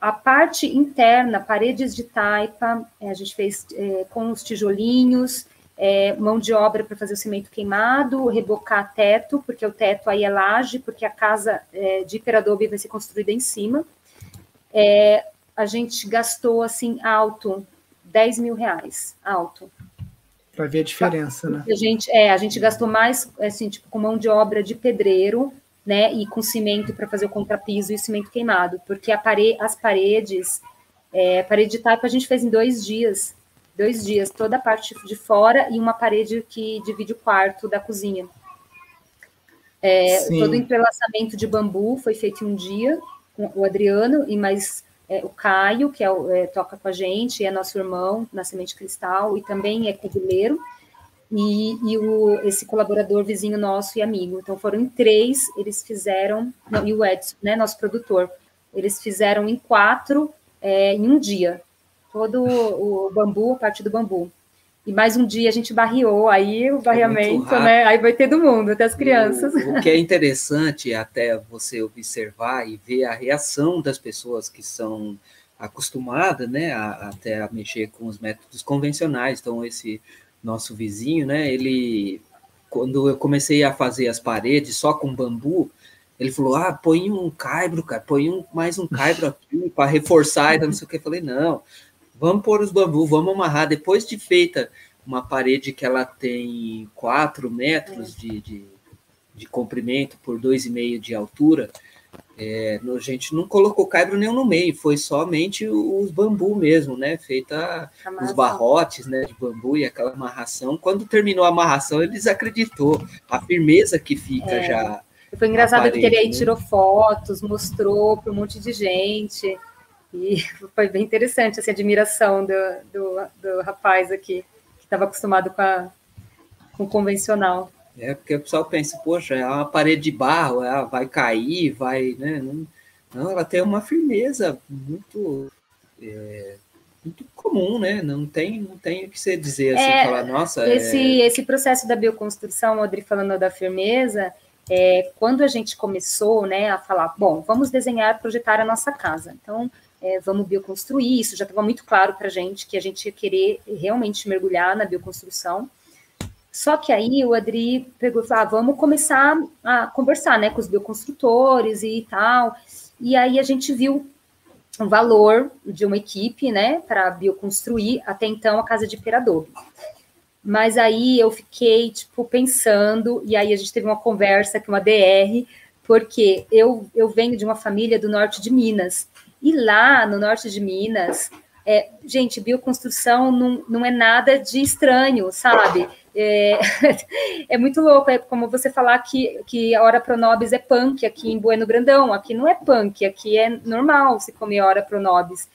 A parte interna, paredes de taipa, é, a gente fez é, com os tijolinhos, é, mão de obra para fazer o cimento queimado, rebocar teto, porque o teto aí é laje, porque a casa é, de Iperadobe vai ser construída em cima. É, a gente gastou assim alto 10 mil reais, alto. Para ver a diferença, né? A gente, é, a gente gastou mais assim, tipo, com mão de obra de pedreiro, né? E com cimento para fazer o contrapiso e cimento queimado, porque pare as paredes, é, a parede de taipa a gente fez em dois dias, dois dias, toda a parte de fora e uma parede que divide o quarto da cozinha. É, todo o entrelaçamento de bambu foi feito em um dia com o Adriano e mais é, o Caio, que é, é, toca com a gente, é nosso irmão na Semente Cristal e também é covileiro e, e o, esse colaborador vizinho nosso e amigo. Então foram em três, eles fizeram, não, e o Edson, né, nosso produtor, eles fizeram em quatro é, em um dia, todo o, bambu, a parte do bambu. E mais um dia a gente barriou, aí o barreamento, é né? Aí vai ter do mundo, até as crianças. O, o, que é interessante até você observar e ver a reação das pessoas que são acostumadas, né, a, até a mexer com os métodos convencionais. Então, esse nosso vizinho, né? Ele, quando eu comecei a fazer as paredes só com bambu, ele falou: Ah, põe um caibro, cara, põe um, mais um caibro <laughs> aqui para reforçar, e não sei o que. Eu falei: Não, vamos pôr os bambus, vamos amarrar. Depois de feita uma parede que ela tem 4 metros de, de, de comprimento por 2,5 de altura, é, a gente não colocou caibro nenhum no meio, foi somente os bambu mesmo, né? Feita os barrotes né, de bambu e aquela amarração. Quando terminou a amarração, ele desacreditou a firmeza que fica é. já. Foi engraçado que ele aí né? tirou fotos, mostrou para um monte de gente. E <laughs> foi bem interessante essa admiração do, do, do rapaz aqui, que estava acostumado com, a, com o convencional. É porque o pessoal pensa, poxa, é uma parede de barro, ela vai cair, vai, né? Não, ela tem uma firmeza muito, é, muito comum, né? Não tem, não tem o que você dizer assim, é, falar, nossa. Esse, é... esse processo da bioconstrução, Odri falando da firmeza, é, quando a gente começou, né, a falar, bom, vamos desenhar, projetar a nossa casa. Então, é, vamos bioconstruir, isso já estava muito claro para a gente que a gente ia querer realmente mergulhar na bioconstrução. Só que aí o Adri pegou e falou: ah, vamos começar a conversar né, com os bioconstrutores e tal. E aí a gente viu o valor de uma equipe né, para bioconstruir até então a casa de Peradobe. Mas aí eu fiquei tipo pensando, e aí a gente teve uma conversa com uma DR, porque eu, eu venho de uma família do norte de Minas. E lá no norte de Minas, é, gente, bioconstrução não, não é nada de estranho, sabe? É, <laughs> é, muito louco, é como você falar que, que a hora pronobis é punk aqui em Bueno Grandão. Aqui não é punk, aqui é normal se comer hora pronobis.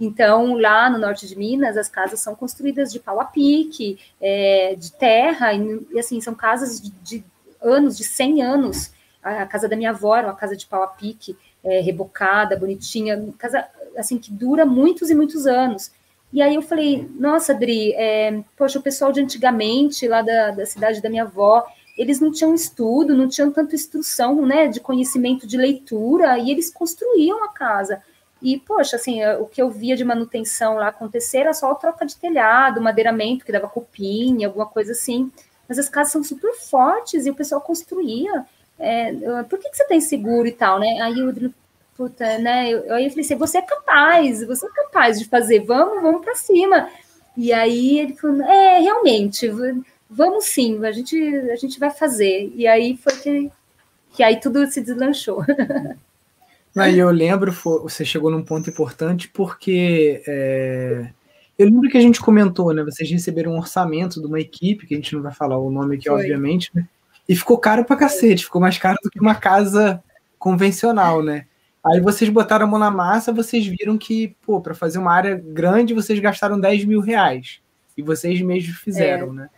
Então, lá no norte de Minas, as casas são construídas de pau a pique, é, de terra, e, e, assim, são casas de, de, anos, de 100 anos. A, a, casa da minha avó era uma casa de pau a pique, é, rebocada, bonitinha, casa assim que dura muitos e muitos anos. E aí eu falei, nossa, Adri, é, poxa, o pessoal de antigamente, lá da, da cidade da minha avó, eles não tinham estudo, não tinham tanta instrução, né, de conhecimento de leitura, e eles construíam a casa. E, poxa, assim, é, o que eu via de manutenção lá acontecer era só troca de telhado, madeiramento que dava cupim, alguma coisa assim. Mas as casas são super fortes e o pessoal construía. É, por que, que você tem seguro e tal, né? Aí o puta, né? Eu, eu, falei assim, você é capaz, você é capaz de fazer, vamos, vamos para cima. E aí ele falou, é, realmente, vamos sim, a gente, a gente vai fazer. E aí foi que, que aí tudo se deslanchou. <laughs> Aí eu lembro, você chegou num ponto importante, porque é, eu lembro que a gente comentou, né? Vocês receberam um orçamento de uma equipe, que a gente não vai falar o nome aqui, Foi. obviamente, né? E ficou caro pra cacete, ficou mais caro do que uma casa convencional, né? Aí vocês botaram a mão na massa, vocês viram que, pô, para fazer uma área grande, vocês gastaram 10 mil reais. E vocês mesmos fizeram, é. né?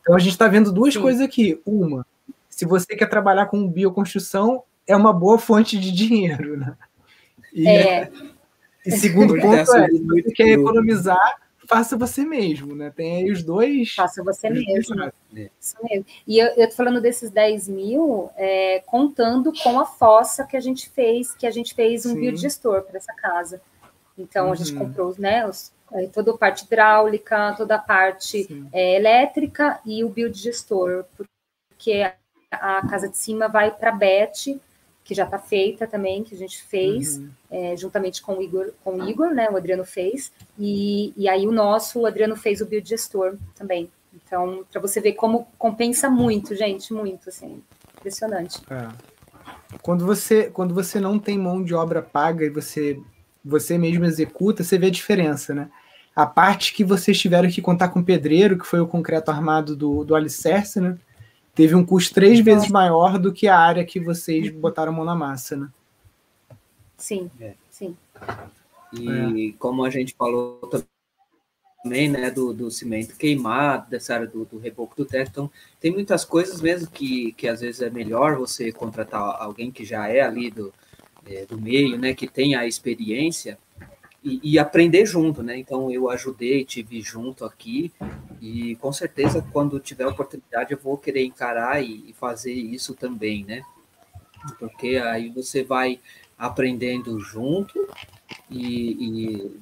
Então a gente está vendo duas Sim. coisas aqui. Uma, se você quer trabalhar com bioconstrução, é uma boa fonte de dinheiro, né? E, é. <laughs> e segundo ponto é, se você quer economizar, faça você mesmo, né? Tem aí os dois. Faça você mesmo. É. Isso mesmo. E eu, eu tô falando desses 10 mil, é, contando com a fossa que a gente fez, que a gente fez um Sim. biodigestor para essa casa. Então uhum. a gente uhum. comprou né, os, é, toda a parte hidráulica, toda a parte é, elétrica e o biodigestor, porque a casa de cima vai para a Beth, que já está feita também, que a gente fez, uhum. é, juntamente com o Igor, com o Igor, né? O Adriano fez, e, e aí o nosso, o Adriano fez o biodigestor também. Então, para você ver como compensa muito, gente, muito, assim, impressionante. É. Quando você, quando você não tem mão de obra paga e você você mesmo executa, você vê a diferença, né? A parte que vocês tiveram que contar com o pedreiro, que foi o concreto armado do, do alicerce, né? Teve um custo três vezes maior do que a área que vocês botaram a mão na massa, né? Sim, é. sim. E é. como a gente falou também, né, do, do cimento queimado, dessa área do, do reboco do teto, então tem muitas coisas mesmo que, que às vezes é melhor você contratar alguém que já é ali do, é, do meio, né, que tem a experiência e, e, aprender junto, né? Então eu ajudei, tive junto aqui e com certeza quando tiver oportunidade eu vou querer encarar e, e fazer isso também, né? Porque aí você vai aprendendo junto e, e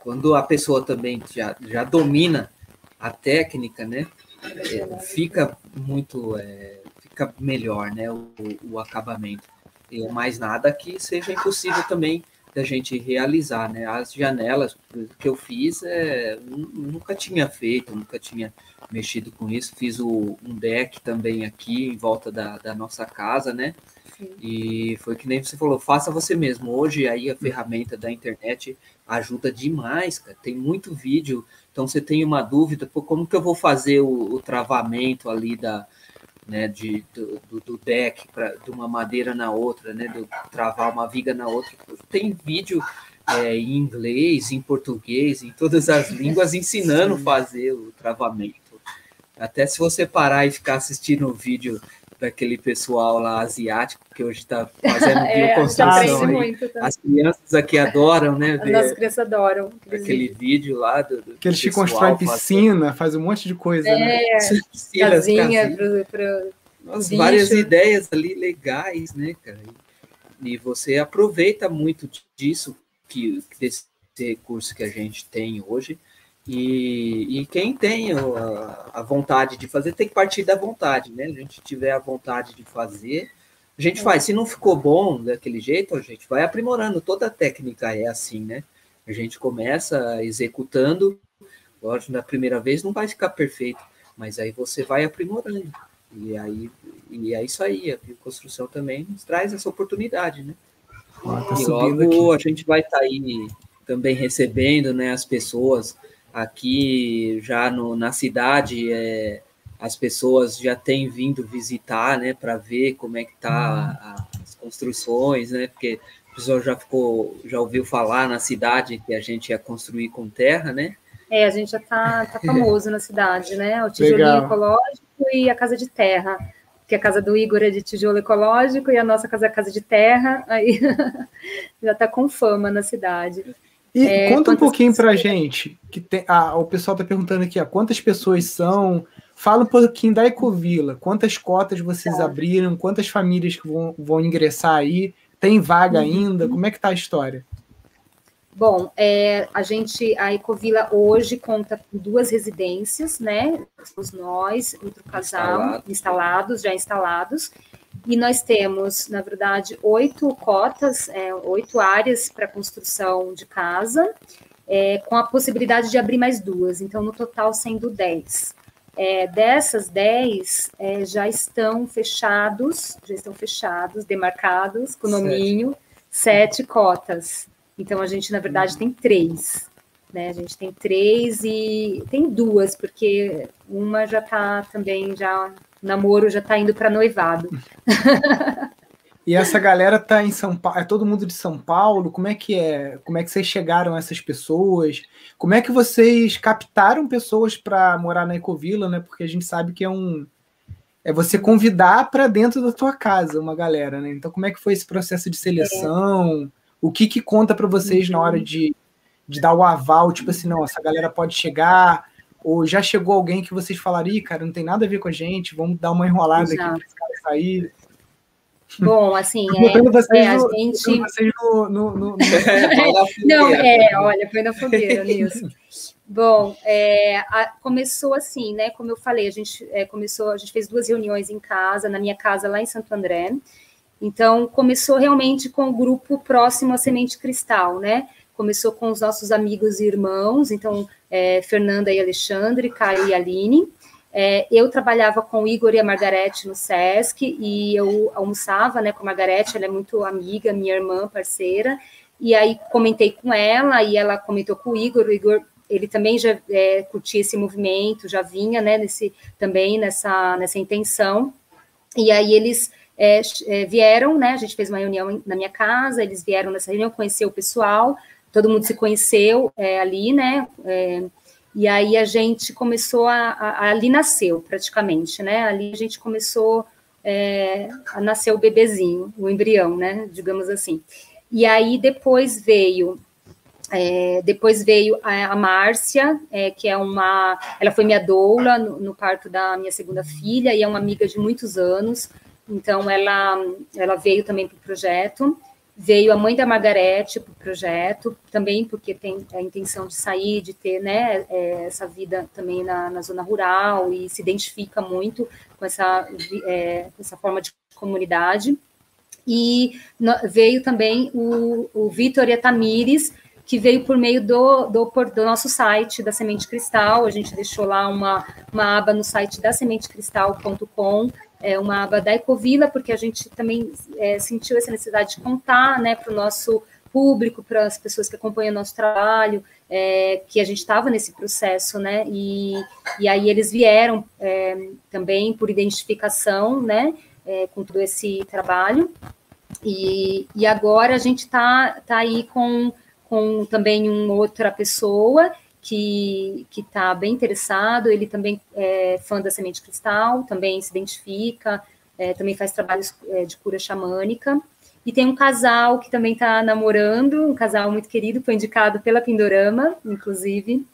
quando a pessoa também já, já domina a técnica, né? É, fica muito, é, fica melhor, né? O, o acabamento e mais nada que seja impossível também da gente realizar, né? As janelas que eu fiz, é, nunca tinha feito, nunca tinha mexido com isso. Fiz o, um deck também aqui em volta da, da nossa casa, né? Sim. E foi que nem você falou, faça você mesmo. Hoje aí a ferramenta da internet ajuda demais, cara. Tem muito vídeo. Então você tem uma dúvida, pô, como que eu vou fazer o, o travamento ali da, né, de, do, do deck pra, de uma madeira na outra, né, de travar uma viga na outra. Tem vídeo é, em inglês, em português, em todas as <laughs> línguas ensinando a fazer o travamento. Até se você parar e ficar assistindo o vídeo daquele pessoal lá asiático que hoje está fazendo <laughs> é, bioconstrução. Aí. As crianças aqui adoram, né? Ver As crianças adoram. Aquele vídeo lá do, do que eles te constroem piscina, faz um monte de coisa, é, <laughs> né? Piscinas, casinha para Nossa, várias ideias ali legais, né, cara? E você aproveita muito disso que desse recurso que a gente tem hoje e, e quem tem a, a, vontade de fazer tem que partir da vontade, né? A gente tiver a vontade de fazer, a gente faz. Se não ficou bom daquele jeito, a gente vai aprimorando. Toda técnica é assim, né? A gente começa executando, lógico, na primeira vez não vai ficar perfeito, mas aí você vai aprimorando. E aí e é isso aí, a bioconstrução também nos traz essa oportunidade, né? Ah, tá e logo aqui. a gente vai estar tá aí também recebendo né, as pessoas Aqui já no, na cidade, é, as pessoas já têm vindo visitar, né, para ver como é que tá hum. as construções, né, porque a pessoa já ficou, já ouviu falar na cidade que a gente ia construir com terra, né? É, a gente já tá, tá famoso na cidade, né? O tijolinho Legal. ecológico e a casa de terra. Que a casa do Igor é de tijolo ecológico e a nossa casa é casa de terra, aí <laughs> já tá com fama na cidade. E é, conta um pouquinho para a gente, que tem, ah, o pessoal está perguntando aqui, ah, quantas pessoas são? Fala um pouquinho da Ecovila, quantas cotas vocês tá. abriram, quantas famílias que vão, vão ingressar aí, tem vaga uhum. ainda, como é que está a história? Bom, é, a gente, a Ecovila hoje conta com duas residências, né? Somos nós, outro casal, Instalado. instalados, já instalados, e nós temos, na verdade, oito cotas, é, oito áreas para construção de casa, é, com a possibilidade de abrir mais duas, então no total sendo dez. É, dessas dez é, já estão fechados, já estão fechados, demarcados, com o nominho, sete cotas. Então a gente, na verdade, tem três. Né? A gente tem três e tem duas, porque uma já está também já namoro já está indo para noivado. E essa galera tá em São Paulo, é todo mundo de São Paulo. Como é que é? Como é que vocês chegaram a essas pessoas? Como é que vocês captaram pessoas para morar na Ecovila, né? Porque a gente sabe que é um é você convidar para dentro da tua casa uma galera, né? Então como é que foi esse processo de seleção? É. O que que conta para vocês uhum. na hora uhum. de, de dar o aval, tipo assim, não, essa galera pode chegar, ou já chegou alguém que vocês falaram, cara, não tem nada a ver com a gente, vamos dar uma enrolada Exato. aqui para esse cara sair? Bom, assim, é, vocês é, no, a gente. Vocês no, no, no, <laughs> Não, é, olha, foi na fogueira, Nilson. Bom, é, a, começou assim, né? Como eu falei, a gente é, começou, a gente fez duas reuniões em casa, na minha casa lá em Santo André. Então, começou realmente com o grupo próximo à Semente Cristal, né? Começou com os nossos amigos e irmãos, então, é, Fernanda e Alexandre, Caio e Aline. É, eu trabalhava com o Igor e a Margarete no SESC e eu almoçava né, com a Margarete, ela é muito amiga, minha irmã, parceira, e aí comentei com ela e ela comentou com o Igor, o Igor ele também já é, curtia esse movimento, já vinha, né, nesse, também nessa, nessa intenção, e aí eles é, é, vieram, né, a gente fez uma reunião na minha casa, eles vieram nessa reunião, conhecer o pessoal, todo mundo se conheceu é, ali, né, é, e aí a gente começou a, a, ali nasceu praticamente, né, ali a gente começou é, a nascer o bebezinho, o embrião, né, digamos assim, e aí depois veio é, depois veio a, a Márcia, é, que é uma. Ela foi minha doula no, no, parto da minha segunda filha e é uma amiga de muitos anos. Então, ela, ela veio também para o projeto. Veio a mãe da Margarete para o projeto, também porque tem a intenção de sair, de ter né, é, essa vida também na, na, zona rural e se identifica muito com essa, é, essa forma de comunidade. E veio também o, o Vitor Tamires, que veio por meio do, do, do, nosso site, da Semente Cristal. A gente deixou lá uma, uma aba no site da sementecristal.com, é, uma aba da Ecovila, porque a gente também é, sentiu essa necessidade de contar né, para o nosso público, para as pessoas que acompanham o nosso trabalho, é, que a gente estava nesse processo, né? E, e aí eles vieram é, também por identificação, né? É, com todo esse trabalho. E, e agora a gente está tá aí com com também uma outra pessoa que está bem interessado, ele também é fã da semente cristal, também se identifica, é, também faz trabalhos é, de cura xamânica. E tem um casal que também está namorando, um casal muito querido, foi indicado pela Pindorama, inclusive,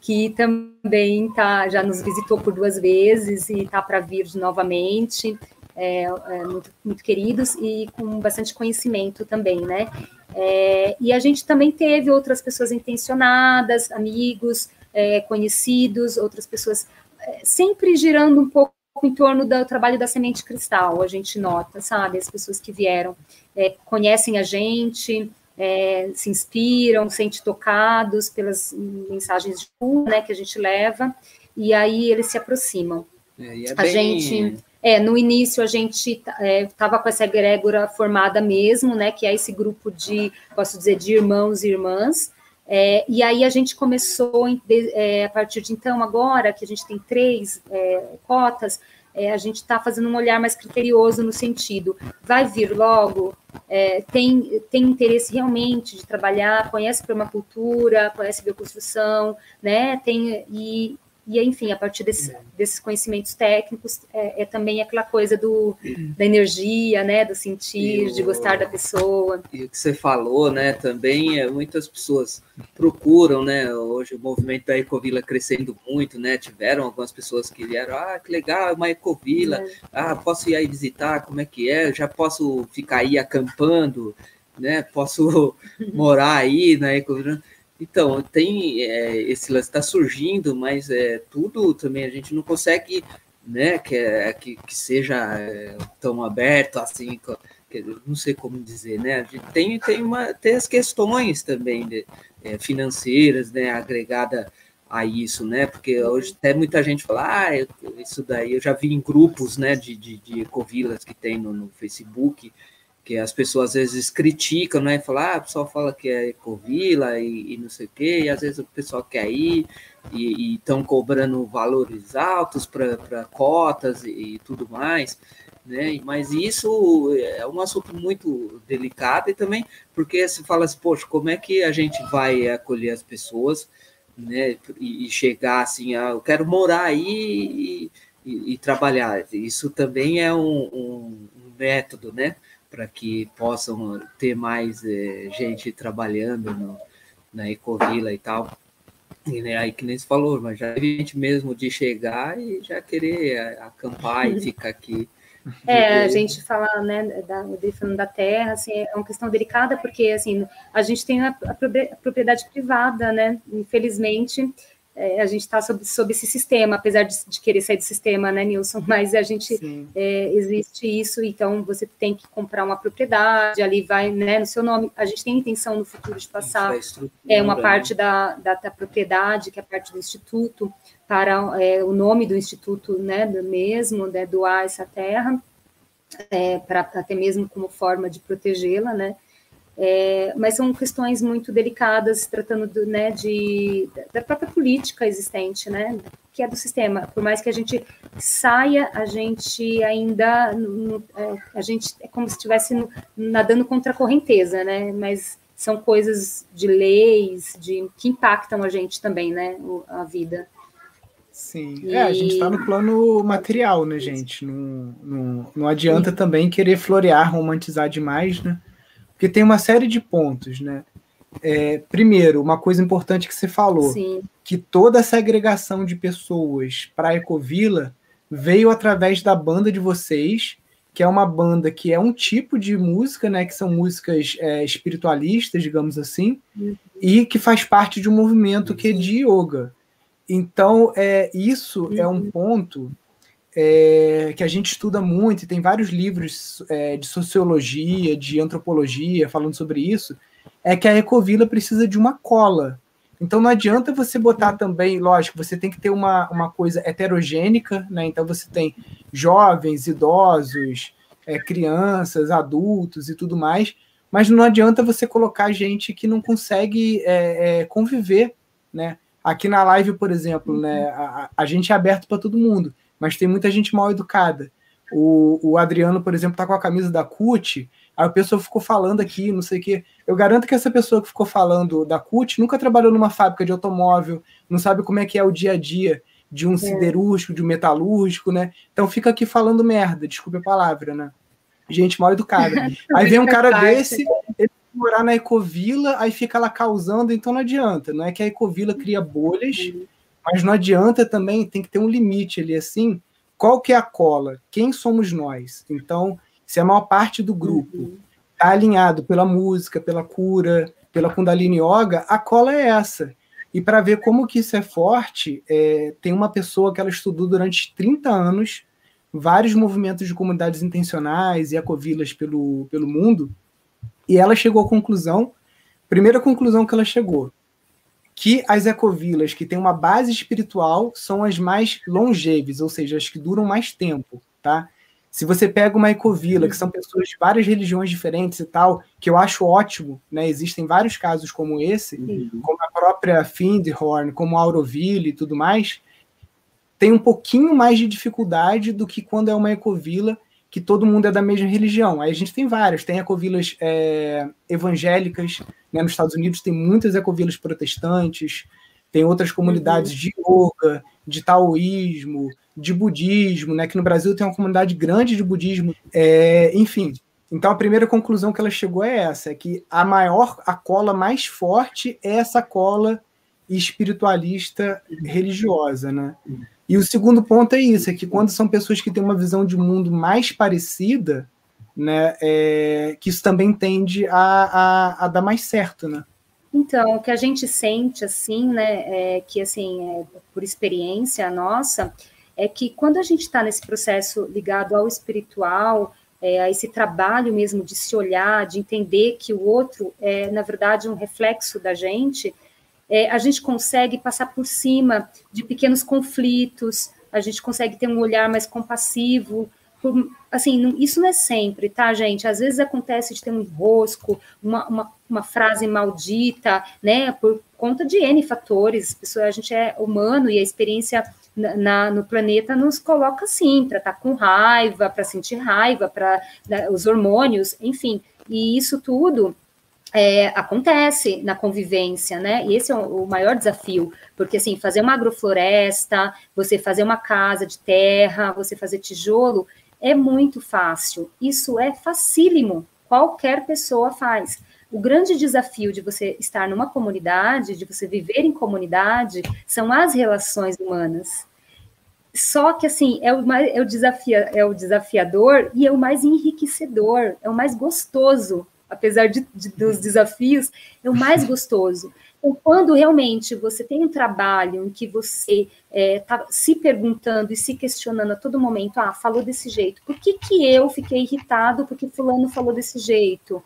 que também tá, já nos visitou por duas vezes e está para vir novamente. É, é, muito, muito, queridos e com bastante conhecimento também, né? É, e a gente também teve outras pessoas intencionadas, amigos, é, conhecidos, outras pessoas, é, sempre girando um pouco em torno do trabalho da semente cristal, a gente nota, sabe? As pessoas que vieram é, conhecem a gente, é, se inspiram, se sentem tocados pelas mensagens de cura né, que a gente leva, e aí eles se aproximam. É, é bem... A gente é, no início a gente estava é, com essa egrégora formada mesmo, né, que é esse grupo de, posso dizer, de irmãos e irmãs, é, e aí a gente começou, é, a partir de então, agora que a gente tem três é, cotas, é, a gente está fazendo um olhar mais criterioso no sentido, vai vir logo, é, tem, tem interesse realmente de trabalhar, conhece permacultura, conhece bioconstrução, né, tem, e, e, enfim, a partir desse, desses conhecimentos técnicos, é, é, também aquela coisa do, da energia, né, do sentir, o, de gostar da pessoa. E o que você falou, né, também é, muitas pessoas procuram, né, hoje o movimento da Ecovila crescendo muito, né, tiveram algumas pessoas que vieram, ah, que legal, uma Ecovila, é. ah, posso ir aí visitar, como é que é, já posso ficar aí acampando, né, posso <laughs> morar aí na Ecovila então, tem é, esse lance está surgindo, mas é tudo também a gente não consegue, né, que, é, que, que seja é, tão aberto assim, que, não sei como dizer, né? A gente tem tem uma tem as questões também de, é, financeiras, né, agregada a isso, né? Porque hoje até muita gente fala, ah, isso daí eu já vi em grupos, né, de, de, de ecovilas que tem no, no Facebook, que as pessoas às vezes criticam, né? Falar, ah, o pessoal fala que é ecovila e, e não sei o quê, e às vezes o pessoal quer ir e estão cobrando valores altos para cotas e, e, tudo mais, né? Mas isso é um assunto muito delicado e também porque se fala assim, poxa, como é que a gente vai acolher as pessoas, né? E, e chegar assim, ah, eu quero morar aí e, trabalhar. Isso também é um, um, um método, né? Para que possam ter mais é, gente trabalhando no, na Ecovila e tal. E né, aí que nem se falou, mas já teve gente mesmo de chegar e já querer acampar e ficar aqui É, a gente fala, né, da, falando da terra, assim, é uma questão delicada, porque, assim, a gente tem a, a propriedade privada, né, infelizmente, é, a gente está sob, sob esse sistema, apesar de, de, querer sair do sistema, né, Nilson? <laughs> Mas a gente é, existe isso, então você tem que comprar uma propriedade, ali vai né, no seu nome. A gente tem intenção no futuro de passar é, uma parte né? da, da, da, propriedade, que é a parte do instituto, para é, o nome do instituto né, do mesmo, né, doar essa terra, é, para até mesmo como forma de protegê-la, né? É, mas são questões muito delicadas, tratando do, né, de, da própria política existente, né, que é do sistema. Por mais que a gente saia, a gente ainda, no, é, a gente é como se estivesse nadando contra a correnteza, né, mas são coisas de leis, de que impactam a gente também, né, a vida. Sim, e... é, a gente está no plano material, né, gente? Não, não, não adianta Sim. também querer florear, romantizar demais, né? Porque tem uma série de pontos, né? É, primeiro, uma coisa importante que você falou, Sim. que toda essa agregação de pessoas para a Ecovila veio através da banda de vocês, que é uma banda que é um tipo de música, né? Que são músicas é, espiritualistas, digamos assim, uhum. e que faz parte de um movimento que é de yoga. Então, é, isso uhum. é um uhum. ponto é, que a gente estuda muito, e tem vários livros é, de sociologia, de antropologia falando sobre isso, é que a ecovila precisa de uma cola. Então não adianta você botar também, lógico, você tem que ter uma, uma coisa heterogênica, né? Então você tem jovens, idosos, é, crianças, adultos e tudo mais, mas não adianta você colocar gente que não consegue é, é, conviver, né? Aqui na live, por exemplo, né, a, a gente é aberto para todo mundo mas tem muita gente mal educada. O, o Adriano, por exemplo, tá com a camisa da CUT, aí a pessoa ficou falando aqui, não sei o quê. Eu garanto que essa pessoa que ficou falando da CUT nunca trabalhou numa fábrica de automóvel, não sabe como é que é o dia a dia de um é. siderúrgico, de um metalúrgico, né? Então fica aqui falando merda, desculpe a palavra, né? Gente mal educada. <laughs> Aí vem um cara desse, ele morar na Ecovila, aí fica lá causando, então não adianta. Não é que a Ecovila cria bolhas, uhum. Mas não adianta também, tem que ter um limite ali assim. Qual que é a cola? Quem somos nós? Então, se a maior parte do grupo está uhum. alinhado pela música, pela cura, pela Kundalini Yoga, a cola é essa. E para ver como que isso é forte, é, tem uma pessoa que ela estudou durante 30 anos vários movimentos de comunidades intencionais e ecovilas pelo, pelo mundo, e ela chegou à conclusão, primeira conclusão que ela chegou, que as ecovilas que têm uma base espiritual são as mais longevas, ou seja, as que duram mais tempo, tá? Se você pega uma ecovila, que são pessoas de várias religiões diferentes e tal, que eu acho ótimo, né? Existem vários casos como esse, uhum. como a própria Findhorn, como a Auroville e tudo mais, tem um pouquinho mais de dificuldade do que quando é uma ecovila que todo mundo é da mesma religião. Aí a gente tem várias, tem ecovilas é, evangélicas, né? nos Estados Unidos tem muitas ecovilas protestantes, tem outras comunidades uhum. de yoga, de taoísmo, de budismo, né? que no Brasil tem uma comunidade grande de budismo, é, enfim. Então a primeira conclusão que ela chegou é essa, é que a maior, a cola mais forte é essa cola espiritualista religiosa, né? E o segundo ponto é isso, é que quando são pessoas que têm uma visão de mundo mais parecida, né, é, que isso também tende a, a, a, dar mais certo, né? Então, o que a gente sente, assim, né, é que, assim, é, por experiência nossa, é que quando a gente está nesse processo ligado ao espiritual, é, a esse trabalho mesmo de se olhar, de entender que o outro é, na verdade, um reflexo da gente, é, a gente consegue passar por cima de pequenos conflitos, a gente consegue ter um olhar mais compassivo. Por, assim, não, isso não é sempre, tá, gente? Às vezes acontece de ter um enrosco, uma, uma, uma frase maldita, né, por conta de N fatores. A gente é humano e a experiência na, na, no planeta nos coloca assim, para estar tá com raiva, para sentir raiva, para né, os hormônios, enfim. E isso tudo é, acontece na convivência, né? E esse é o, maior desafio, porque assim, fazer uma agrofloresta, você fazer uma casa de terra, você fazer tijolo, é muito fácil. Isso é facílimo, qualquer pessoa faz. O grande desafio de você estar numa comunidade, de você viver em comunidade, são as relações humanas. Só que assim, é o, mais, é, o desafia, é o desafiador e é o mais enriquecedor, é o mais gostoso, apesar de, de, dos desafios, é o mais gostoso. Então, quando realmente você tem um trabalho em que você está é, tá se perguntando e se questionando a todo momento, ah, falou desse jeito, por que, que eu fiquei irritado porque fulano falou desse jeito?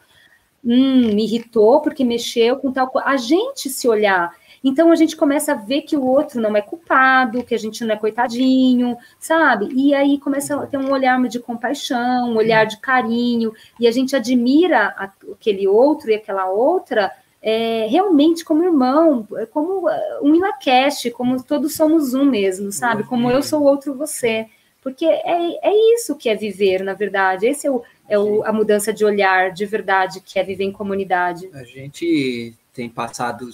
Hum, me irritou porque mexeu com tal coisa. A gente se olhar então a gente começa a ver que o outro não é culpado, que a gente não é coitadinho, sabe? E aí começa a ter um olhar de compaixão, um olhar de carinho, e a gente admira aquele outro e aquela outra é, realmente como irmão, como um inacast, como todos somos um mesmo, sabe? Como eu sou outro você. Porque é, é isso que é viver, na verdade. Esse é, o, é o, a mudança de olhar de verdade que é viver em comunidade. A gente tem passado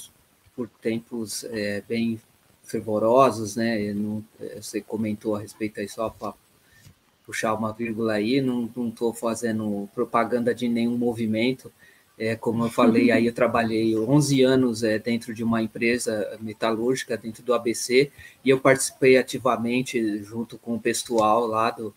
por tempos é, bem fervorosos, né? Não, você comentou a respeito aí só para puxar uma vírgula aí, não estou fazendo propaganda de nenhum movimento. É, como eu falei, aí eu <laughs> trabalhei 11 anos é, dentro de uma empresa metalúrgica, dentro do ABC, e eu participei ativamente junto com o pessoal lá do,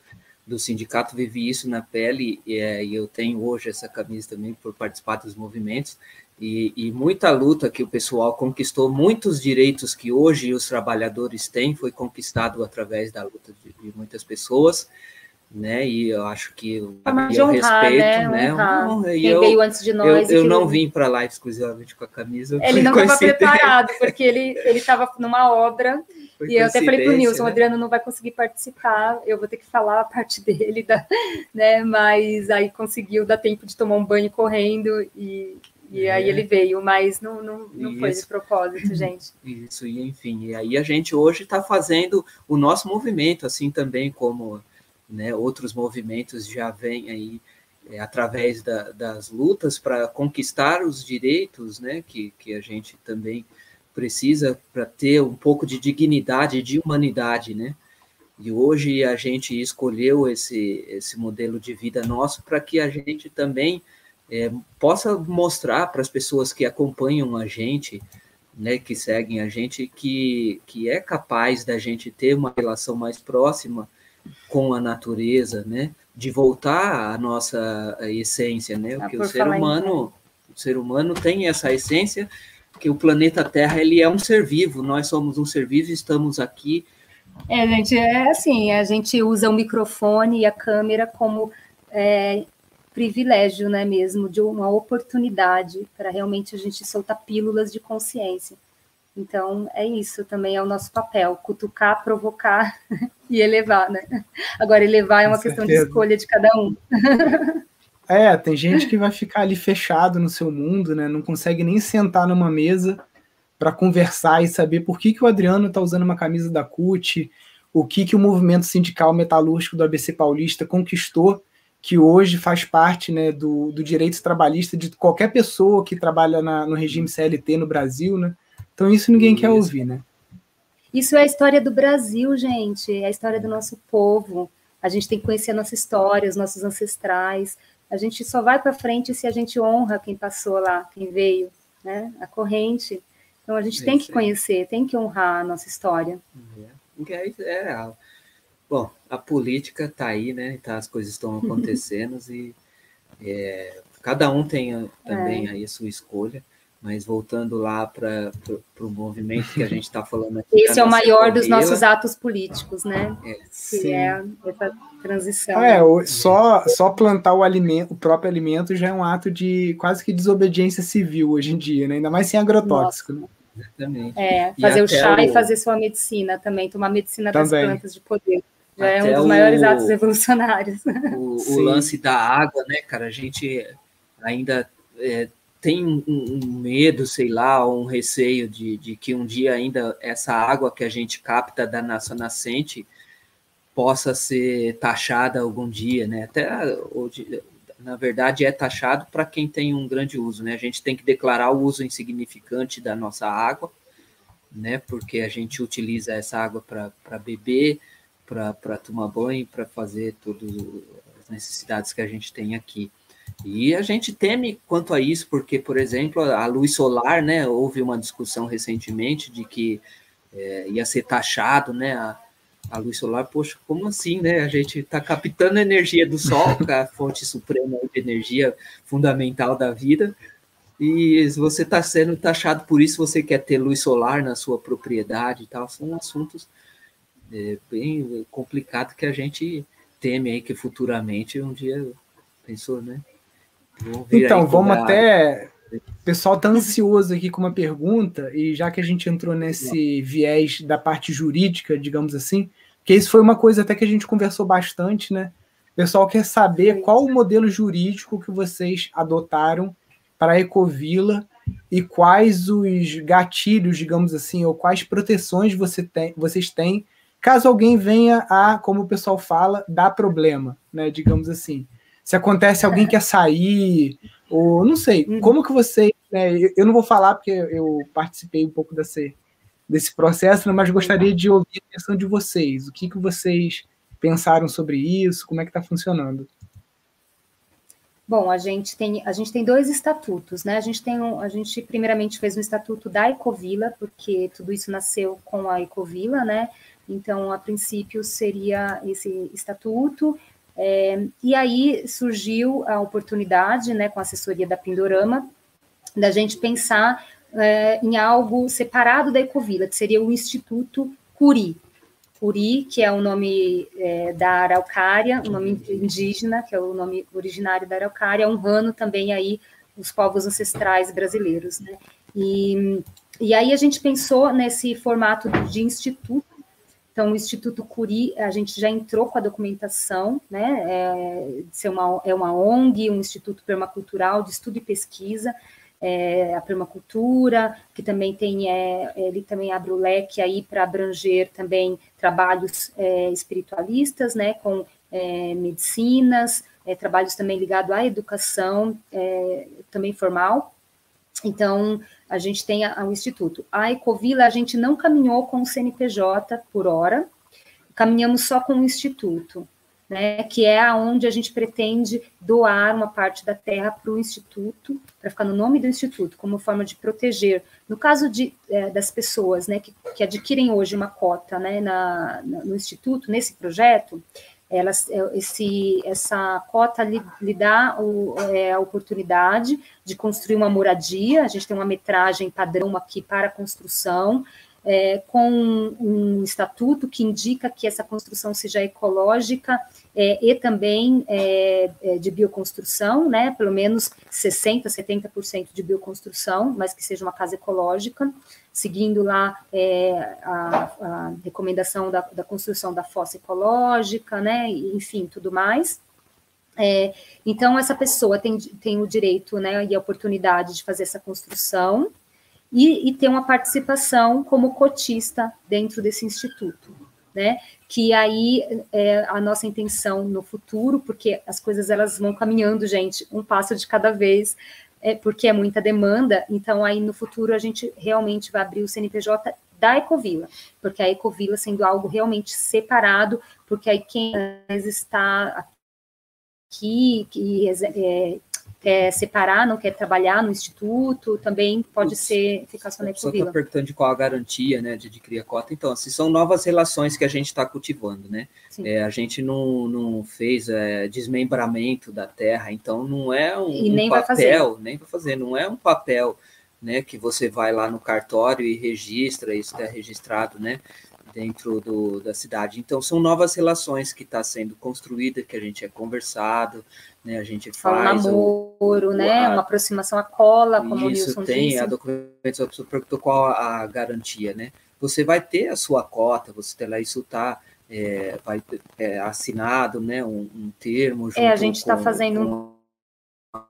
do sindicato, vivi isso na pele, e, é, e eu tenho hoje essa camisa também por participar dos movimentos, e, e, muita luta que o pessoal conquistou, muitos direitos que hoje os trabalhadores têm, foi conquistado através da luta de, de muitas pessoas, né? E eu acho que eu, eu respeito, né? né? Honrar. Quem eu, veio antes de nós. Eu, eu não vim para lá exclusivamente com a camisa. Ele não estava preparado, porque ele estava numa obra. Foi e eu até falei para o Nilson, né? o Adriano não vai conseguir participar, eu vou ter que falar a parte <laughs> dele, da, né? Mas aí conseguiu dar tempo de tomar um banho correndo e, e é. aí ele veio, mas não, não, não foi de propósito, <clears throat> gente. Isso, e enfim, e aí a gente hoje está fazendo o nosso movimento, assim também como né, outros movimentos já vêm aí é, através da, das lutas para conquistar os direitos né, que, que a gente também precisa para ter um pouco de dignidade, de humanidade, né? E hoje a gente escolheu esse, esse modelo de vida nosso para que a gente também é, possa mostrar para as pessoas que acompanham a gente, né, que seguem a gente, que, que é capaz da gente ter uma relação mais próxima com a natureza, né, de voltar à nossa essência, né, ah, que o ser humano, o ser humano tem essa essência que o planeta Terra ele é um ser vivo, nós somos um ser vivo, estamos aqui. É, gente, é assim, a gente usa o microfone e a câmera como é, privilégio, né, mesmo, de uma oportunidade para realmente a gente soltar pílulas de consciência. Então, é isso também é o nosso papel, cutucar, provocar <laughs> e elevar, né? Agora, elevar é uma Com questão certeza. de escolha de cada um. <laughs> É, tem gente que vai ficar ali fechado no seu mundo, né? Não consegue nem sentar numa mesa para conversar e saber por que, que o Adriano está usando uma camisa da CUT, o que, que o movimento sindical metalúrgico do ABC Paulista conquistou que hoje faz parte né, do, do direito trabalhista de qualquer pessoa que trabalha na, no regime CLT no Brasil, né? Então isso ninguém isso. quer ouvir, né? Isso é a história do Brasil, gente, é a história do nosso povo. A gente tem que conhecer a nossa história, os nossos ancestrais. A gente só vai para frente se a gente honra quem passou lá, quem veio, né? A corrente. Então a gente é tem que conhecer, tem que honrar a nossa história. É, é, Bom, a política está aí, né? Tá, as coisas estão <laughs> acontecendo e é, cada um tem também é. aí a sua escolha. Mas voltando lá para o movimento que a gente está falando aqui. Esse é o maior dos nossos atos políticos, né? É, que é essa transição. É, só, só plantar o alimento, o próprio alimento já é um ato de quase que desobediência civil hoje em dia, né? Ainda mais sem agrotóxico. Né? Exatamente. É, fazer o chá o... e fazer sua medicina também, tomar medicina também. das plantas de poder. Já é um dos o, maiores atos revolucionários. O, o, lance da água, né, cara? A gente ainda é, tem um, um, medo, sei lá, um receio de, de que um dia ainda essa água que a gente capta da nossa nascente possa ser taxada algum dia, né? Até hoje, na verdade, é taxado para quem tem um grande uso, né? A gente tem que declarar o uso insignificante da nossa água, né? Porque a gente utiliza essa água para beber, para tomar banho, para fazer todas as necessidades que a gente tem aqui. E a gente teme quanto a isso, porque, por exemplo, a luz solar, né, houve uma discussão recentemente de que é, ia ser taxado, né, a, a luz solar, poxa, como assim, né? A gente está captando a energia do sol, é a fonte suprema de energia fundamental da vida, e você está sendo taxado por isso, você quer ter luz solar na sua propriedade e tal, são assuntos é, bem complicados que a gente teme aí que futuramente um dia pensou, né? Então, vamos até. O pessoal está ansioso aqui com uma pergunta, e já que a gente entrou nesse viés da parte jurídica, digamos assim, que isso foi uma coisa até que a gente conversou bastante, né? O pessoal quer saber qual o modelo jurídico que vocês adotaram para a Ecovila e quais os gatilhos, digamos assim, ou quais proteções você tem, vocês têm caso alguém venha a, como o pessoal fala, dar problema, né? Digamos assim. Se acontece alguém é. quer sair, ou não sei, uhum. como que você. Né, eu não vou falar porque eu participei um pouco desse, desse processo, né, mas gostaria de ouvir a questão de vocês. O que, que vocês pensaram sobre isso? Como é que está funcionando? Bom, a gente tem a gente tem dois estatutos, né? A gente tem um, a gente primeiramente fez um estatuto da Ecovila, porque tudo isso nasceu com a Ecovila, né? Então, a princípio seria esse estatuto. É, e aí surgiu a oportunidade, né, com a assessoria da Pindorama, da gente pensar é, em algo separado da Ecovila, que seria o Instituto Curi, Uri, que é o nome é, da araucária, o nome indígena, que é o nome originário da araucária, honrando também aí os povos ancestrais brasileiros, né? E, e aí a gente pensou nesse formato de instituto, então o Instituto Curi, a gente já entrou com a documentação, né, é, uma, é uma ONG, um Instituto Permacultural de Estudo e Pesquisa, é, a permacultura, que também tem, é, ele também abre o leque aí para abranger também trabalhos é, espiritualistas, né, com é, medicinas, é, trabalhos também ligados à educação, é, também formal. Então, a gente tem o Instituto. A Ecovila, a gente não caminhou com o CNPJ por hora, caminhamos só com o Instituto né, que é aonde a gente pretende doar uma parte da terra para o instituto, para ficar no nome do instituto, como forma de proteger. No caso de, é, das pessoas, né, que, que, adquirem hoje uma cota, né, na, na, no instituto, nesse projeto, elas, é, esse, essa cota lhe, lhe dá o, é, a oportunidade de construir uma moradia. A gente tem uma metragem padrão aqui para construção é, com um estatuto que indica que essa construção seja ecológica é, e também é, é de bioconstrução, né, pelo menos 60%, 70% de bioconstrução, mas que seja uma casa ecológica, seguindo lá é, a, a, recomendação da, da, construção da fossa ecológica, né, enfim, tudo mais. É, então, essa pessoa tem, tem o direito né, e a oportunidade de fazer essa construção, e, e ter uma participação como cotista dentro desse instituto, né? Que aí é a nossa intenção no futuro, porque as coisas elas vão caminhando, gente, um passo de cada vez, é, porque é muita demanda. Então aí no futuro a gente realmente vai abrir o CNPJ da Ecovila, porque a Ecovila sendo algo realmente separado, porque aí quem está aqui, que é, quer separar, não quer trabalhar no instituto, também pode Ups, ser ficar só na Ecovila. Só está perguntando de qual a garantia, né, de adquirir a cota. Então, assim, são novas relações que a gente está cultivando, né? É, a gente não, não fez é, desmembramento da terra, então não é um, e nem um papel, vai nem vai fazer, não é um papel, né, que você vai lá no cartório e registra, isso está registrado, né? Dentro do, da cidade. Então, são novas relações que está sendo construída, que a gente é conversado, né? A gente faz. Um namoro, o, né? A, uma aproximação à cola, como isso, o Wilson tem, disse. a documentação, perguntou qual a garantia, né? Você vai ter a sua cota, você tem lá, isso está é, vai, é, assinado, né? Um, um termo. é, a gente está fazendo um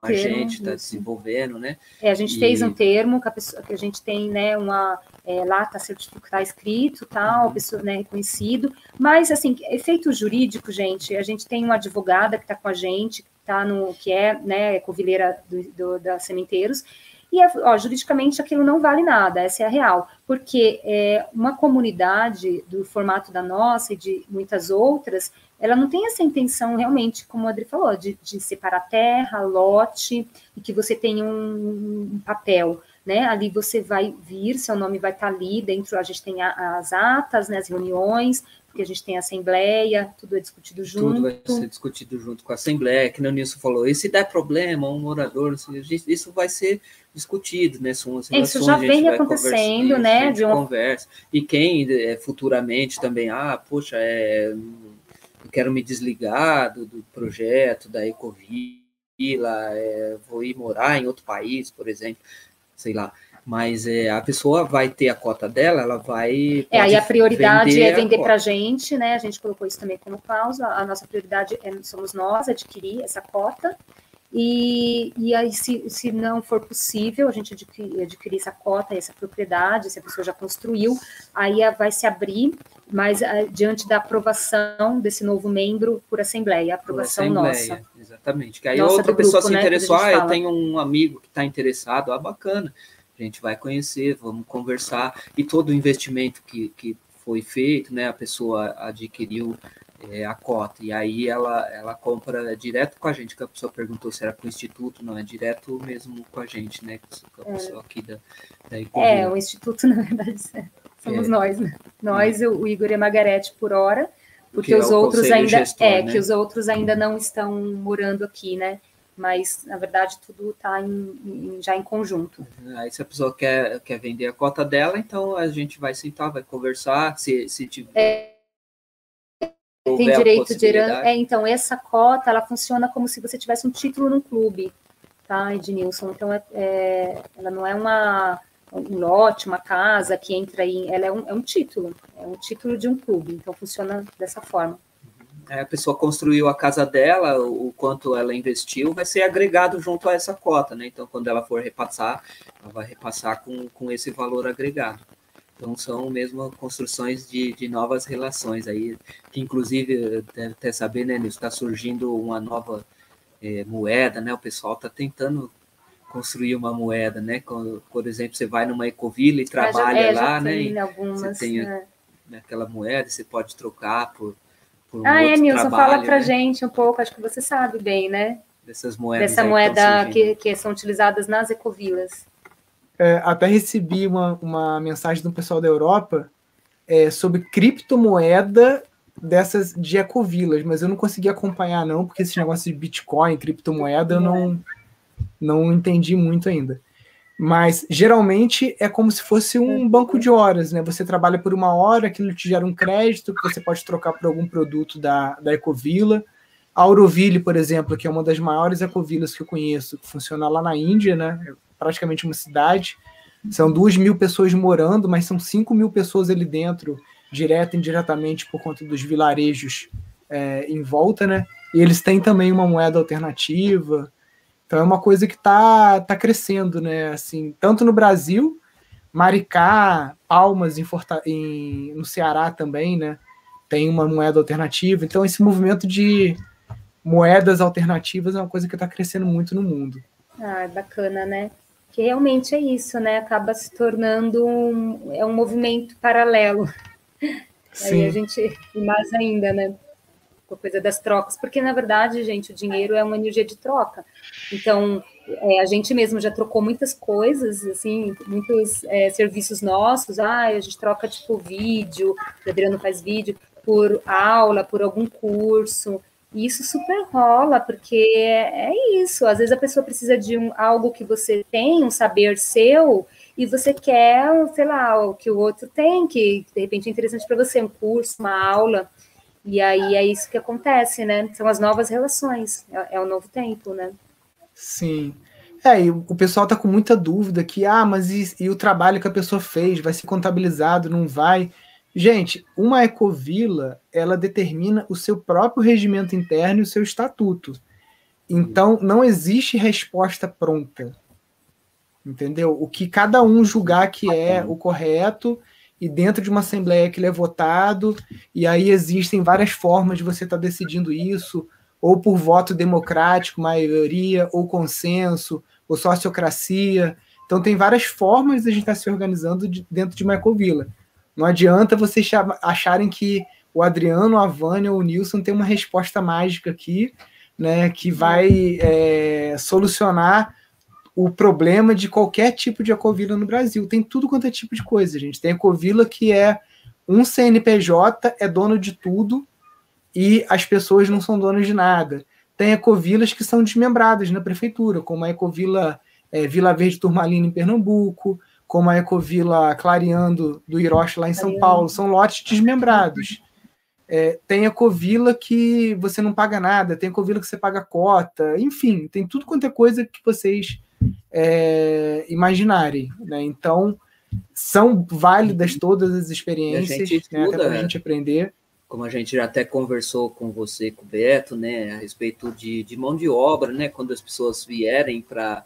a gente está desenvolvendo, né? É, a gente e... fez um termo que a, pessoa, que a gente tem, né, uma é, lá está certificado, tá escrito, tal, a pessoa né, reconhecido, mas assim, efeito jurídico, gente, a gente tem uma advogada que está com a gente, que tá no que é, né, covileira do, do, da Cementeiros, e ó, juridicamente aquilo não vale nada, essa é a real, porque é, uma comunidade do formato da nossa e de muitas outras, ela não tem essa intenção realmente, como o Adri falou, de, de separar terra, lote, e que você tenha um, um papel. Né? Ali você vai vir, seu nome vai estar ali dentro, a gente tem a, as atas, né, as reuniões, porque a gente tem a assembleia, tudo é discutido junto. Tudo vai ser discutido junto com a assembleia, que o Nilson falou, e se der problema, um morador, isso vai ser discutido, né? São as isso já vem acontecendo, né? De uma... conversa. E quem é, futuramente também, ah, poxa, é, eu quero me desligar do, do projeto da Ecovila, é, vou ir morar em outro país, por exemplo sei lá. Mas é, a pessoa vai ter a cota dela, ela vai. É, aí a prioridade vender é vender para a gente, né? A gente colocou isso também como pausa. A nossa prioridade é, somos nós adquirir essa cota. E, e aí, se, se não for possível a gente adquirir, adquirir essa cota, essa propriedade, se a pessoa já construiu, aí vai se abrir, mas ah, diante da aprovação desse novo membro por assembleia, aprovação por assembleia, nossa. Exatamente. Que aí nossa, outra pessoa grupo, se né, interessou, ah, eu tenho um amigo que está interessado, ah, bacana, a gente vai conhecer, vamos conversar, e todo o investimento que, que foi feito, né, a pessoa adquiriu é, a cota. E aí ela, ela compra direto com a gente, que a pessoa perguntou se era com o Instituto, não, é direto mesmo com a gente, né? Com a é. pessoa aqui da, da É, o Instituto, <laughs> na verdade, é, somos é. nós, né? Nós, é. o Igor e a Margarete por hora, porque que os outros ainda gestor, é né? que os outros ainda não estão morando aqui, né? Mas na verdade tudo está já em conjunto. Aí se a pessoa quer, quer vender a cota dela, então a gente vai sentar, vai conversar, se, se tiver. É tem direito de herança. É, então, essa cota, ela funciona como se você tivesse um título no clube, tá, Ednilson? Então, é, é, ela não é uma, um lote, uma casa que entra aí, ela é um, é um título, é um título de um clube, então funciona dessa forma. É, a pessoa construiu a casa dela, o quanto ela investiu, vai ser agregado junto a essa cota, né? Então, quando ela for repassar, ela vai repassar com, com esse valor agregado. Então são mesmo construções de, de novas relações aí, que inclusive deve até saber, né, está surgindo uma nova é, moeda, né? O pessoal está tentando construir uma moeda, né? Quando, por exemplo, você vai numa ecovila e trabalha é, lá, né? Algumas, você tem né? aquela moeda, você pode trocar por, por um ah, é, Nilson, fala para né? gente um pouco, acho que você sabe bem, né? Dessas moedas. Dessa moeda que, que são utilizadas nas ecovilas. É, até recebi uma, uma mensagem do pessoal da Europa é, sobre criptomoeda dessas de ecovilas, mas eu não consegui acompanhar não, porque esse negócio de Bitcoin, criptomoeda, eu não, não entendi muito ainda. Mas geralmente é como se fosse um banco de horas, né? Você trabalha por uma hora, aquilo te gera um crédito que você pode trocar por algum produto da, da Ecovila. A Auroville, por exemplo, que é uma das maiores ecovilas que eu conheço, que funciona lá na Índia, né? praticamente uma cidade. São duas mil pessoas morando, mas são cinco mil pessoas ali dentro, direto e indiretamente, por conta dos vilarejos é, em volta, né? E eles têm também uma moeda alternativa. Então é uma coisa que está tá crescendo, né? Assim, tanto no Brasil, Maricá, Palmas em, Forta em no Ceará também, né? Tem uma moeda alternativa. Então esse movimento de moedas alternativas é uma coisa que está crescendo muito no mundo. Ah, bacana, né? que realmente é isso, né? Acaba se tornando um, é um movimento paralelo. Sim. <laughs> Aí a gente, mais ainda, né? Com a coisa das trocas, porque na verdade, gente, o dinheiro é uma energia de troca. Então, é, a gente mesmo já trocou muitas coisas, assim, muitos é, serviços nossos. Ah, a gente troca tipo vídeo, o Adriano faz vídeo, por aula, por algum curso. E isso super rola, porque é, é isso. Às vezes a pessoa precisa de um, algo que você tem, um saber seu, e você quer, sei lá, o que o outro tem, que de repente é interessante para você, um curso, uma aula. E aí é isso que acontece, né? São as novas relações, é, é o novo tempo, né? Sim. É, e o pessoal tá com muita dúvida que, ah, mas e, e o trabalho que a pessoa fez vai ser contabilizado, não vai? Gente, uma ecovila, ela determina o seu próprio regimento interno e o seu estatuto. Então, não existe resposta pronta. Entendeu? O que cada um julgar que é o correto e dentro de uma assembleia que ele é votado, e aí existem várias formas de você estar tá decidindo isso, ou por voto democrático, maioria, ou consenso, ou sociocracia. Então tem várias formas de a gente estar tá se organizando de, dentro de uma ecovila. Não adianta vocês acharem que o Adriano, a Vânia ou o Nilson tem uma resposta mágica aqui, né, que vai é, solucionar o problema de qualquer tipo de ecovila no Brasil. Tem tudo quanto é tipo de coisa, gente. Tem ecovila que é um CNPJ, é dono de tudo e as pessoas não são donas de nada. Tem ecovilas que são desmembradas na prefeitura, como a Ecovila é, Vila Verde Turmalina em Pernambuco, como a Ecovila Clareando do Hiroshi lá em São Paulo. São lotes desmembrados. É, tem ecovila que você não paga nada, tem ecovila que você paga cota, enfim, tem tudo quanto é coisa que vocês é, imaginarem. Né? Então, são válidas todas as experiências, né, até para a gente aprender. Como a gente já até conversou com você, com o Beto, né, a respeito de, de mão de obra, né, quando as pessoas vierem para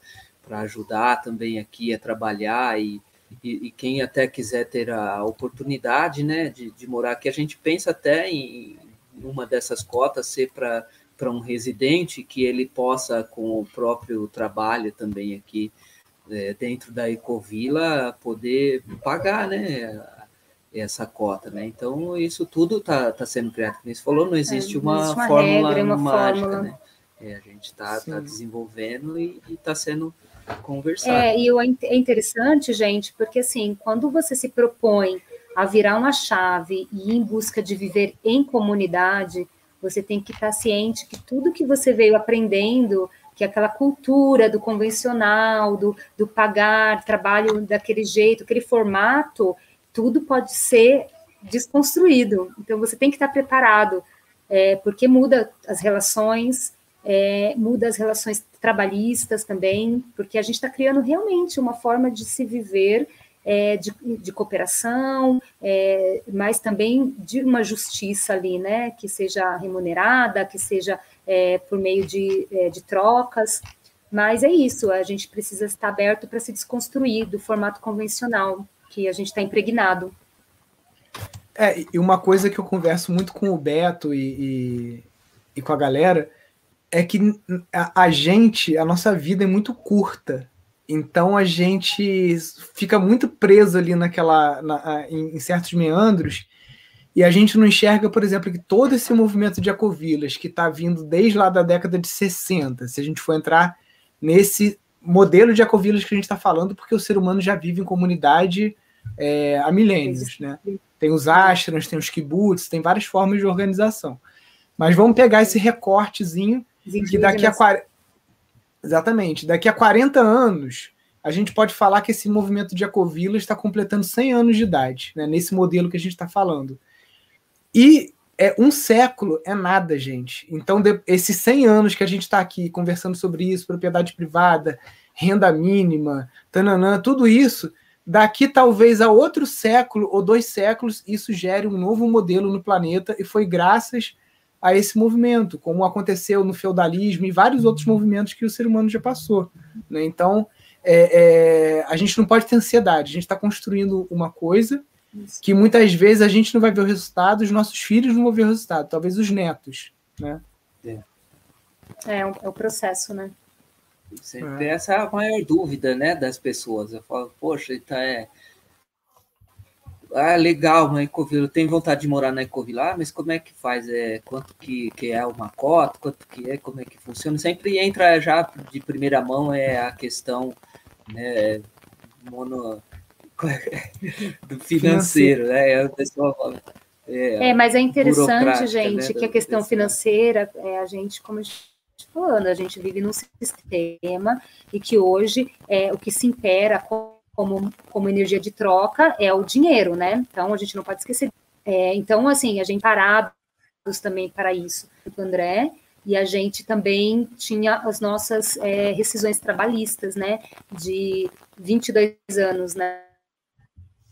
ajudar também aqui a trabalhar e, e, e, quem até quiser ter a oportunidade né, de, de morar aqui, a gente pensa até em uma dessas cotas ser para para um residente que ele possa, com o próprio trabalho também aqui é, dentro da Ecovila, poder pagar né, essa cota. Né? Então, isso tudo está tá sendo criado. Como você falou, não existe, é, uma, uma, fórmula regra, uma mágica. Fórmula. Né? É, a gente está tá desenvolvendo e está sendo conversado. É, e é interessante, gente, porque assim, quando você se propõe a virar uma chave e ir em busca de viver em comunidade, você tem que estar ciente que tudo que você veio aprendendo, que aquela cultura do convencional, do, do pagar trabalho daquele jeito, aquele formato, tudo pode ser desconstruído. Então você tem que estar preparado, é, porque muda as relações, é, muda as relações trabalhistas também, porque a gente está criando realmente uma forma de se viver é, de, de, cooperação, é, mas também de uma justiça ali, né, que seja remunerada, que seja é, por meio de, é, de trocas. Mas é isso, a gente precisa estar aberto para se desconstruir do formato convencional que a gente está impregnado. É, e uma coisa que eu converso muito com o Beto e, e, e com a galera é que a, a gente, a nossa vida é muito curta então a gente fica muito preso ali naquela, na, em, em, certos meandros e a gente não enxerga, por exemplo, que todo esse movimento de ecovilas que está vindo desde lá da década de 60, se a gente for entrar nesse modelo de ecovilas que a gente está falando, porque o ser humano já vive em comunidade é, há milênios, né? Tem os ashrams, tem os kibbutz, tem várias formas de organização. Mas vamos pegar esse recortezinho que daqui a 40 Exatamente. Daqui a 40 anos, a gente pode falar que esse movimento de Ecovila está completando 100 anos de idade, né, nesse modelo que a gente está falando. E é um século é nada, gente. Então, de, esses 100 anos que a gente está aqui conversando sobre isso, propriedade privada, renda mínima, tananã, tudo isso, daqui talvez a outro século ou dois séculos, isso gere um novo modelo no planeta, e foi graças a esse movimento, como aconteceu no feudalismo e vários outros movimentos que o ser humano já passou. Né? Então, é, é, a gente não pode ter ansiedade, a gente está construindo uma coisa que muitas vezes a gente não vai ver o resultado, os nossos filhos não vão ver o resultado, talvez os netos. Né? É, é, o, é o processo, né? Sempre é. essa é a maior dúvida né, das pessoas. Eu falo, poxa, então é, ah, legal, uma ecovila, eu tenho vontade de morar na ecovila, ah, mas como é que faz? É, quanto que, que é uma cota, quanto que é, como é que funciona? Sempre entra já de primeira mão é a questão né, mono, <laughs> do financeiro, né? A pessoa fala, é, é, mas é interessante, né, gente, né, que a questão financeira, é, a gente, como a gente falando, a gente vive num sistema e que hoje é o que se impera como, como energia de troca é o dinheiro, né? Então a gente não pode esquecer. É, então, assim, a gente parados também para isso, o André, e a gente também tinha as nossas é, rescisões trabalhistas, né? De 22 anos, né?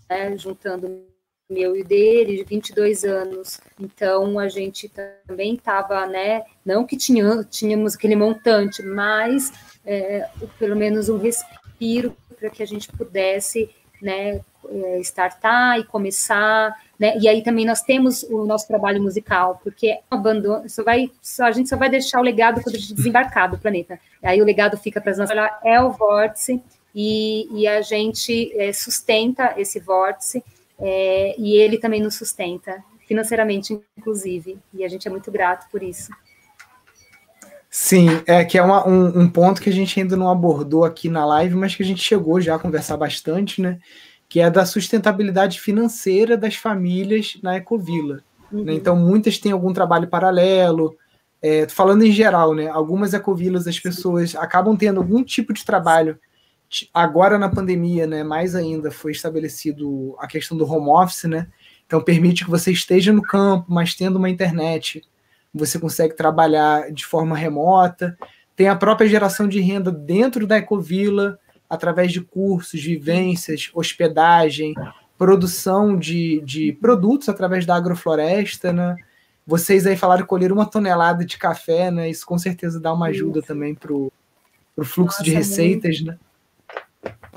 né juntando meu e dele, de 22 anos. Então, a gente também estava, né? Não que tinha, tínhamos aquele montante, mas é, pelo menos um respiro para que a gente pudesse né, é, startar e começar, né? E aí também nós temos o nosso trabalho musical, porque abandono, só vai, só, a gente só vai deixar o legado quando a gente desembarcar do planeta. Aí o legado fica para as nossas, é o vórtice e, e a gente é, sustenta esse vórtice é, e ele também nos sustenta financeiramente, inclusive. E a gente é muito grato por isso. Sim, é que é uma, um, um, ponto que a gente ainda não abordou aqui na live, mas que a gente chegou já a conversar bastante, né? Que é da sustentabilidade financeira das famílias na Ecovila. Né? Uhum. Né? Então, muitas têm algum trabalho paralelo. É, falando em geral, né? Algumas ecovilas as pessoas acabam tendo algum tipo de trabalho. Agora na pandemia, né? Mais ainda foi estabelecido a questão do home office, né? Então permite que você esteja no campo, mas tendo uma internet você consegue trabalhar de forma remota. Tem a própria geração de renda dentro da Ecovila, através de cursos, vivências, hospedagem, produção de, de produtos através da agrofloresta, né? Vocês aí falaram colher uma tonelada de café, né? Isso com certeza dá uma ajuda também para o fluxo Nossa, de receitas, muito. né?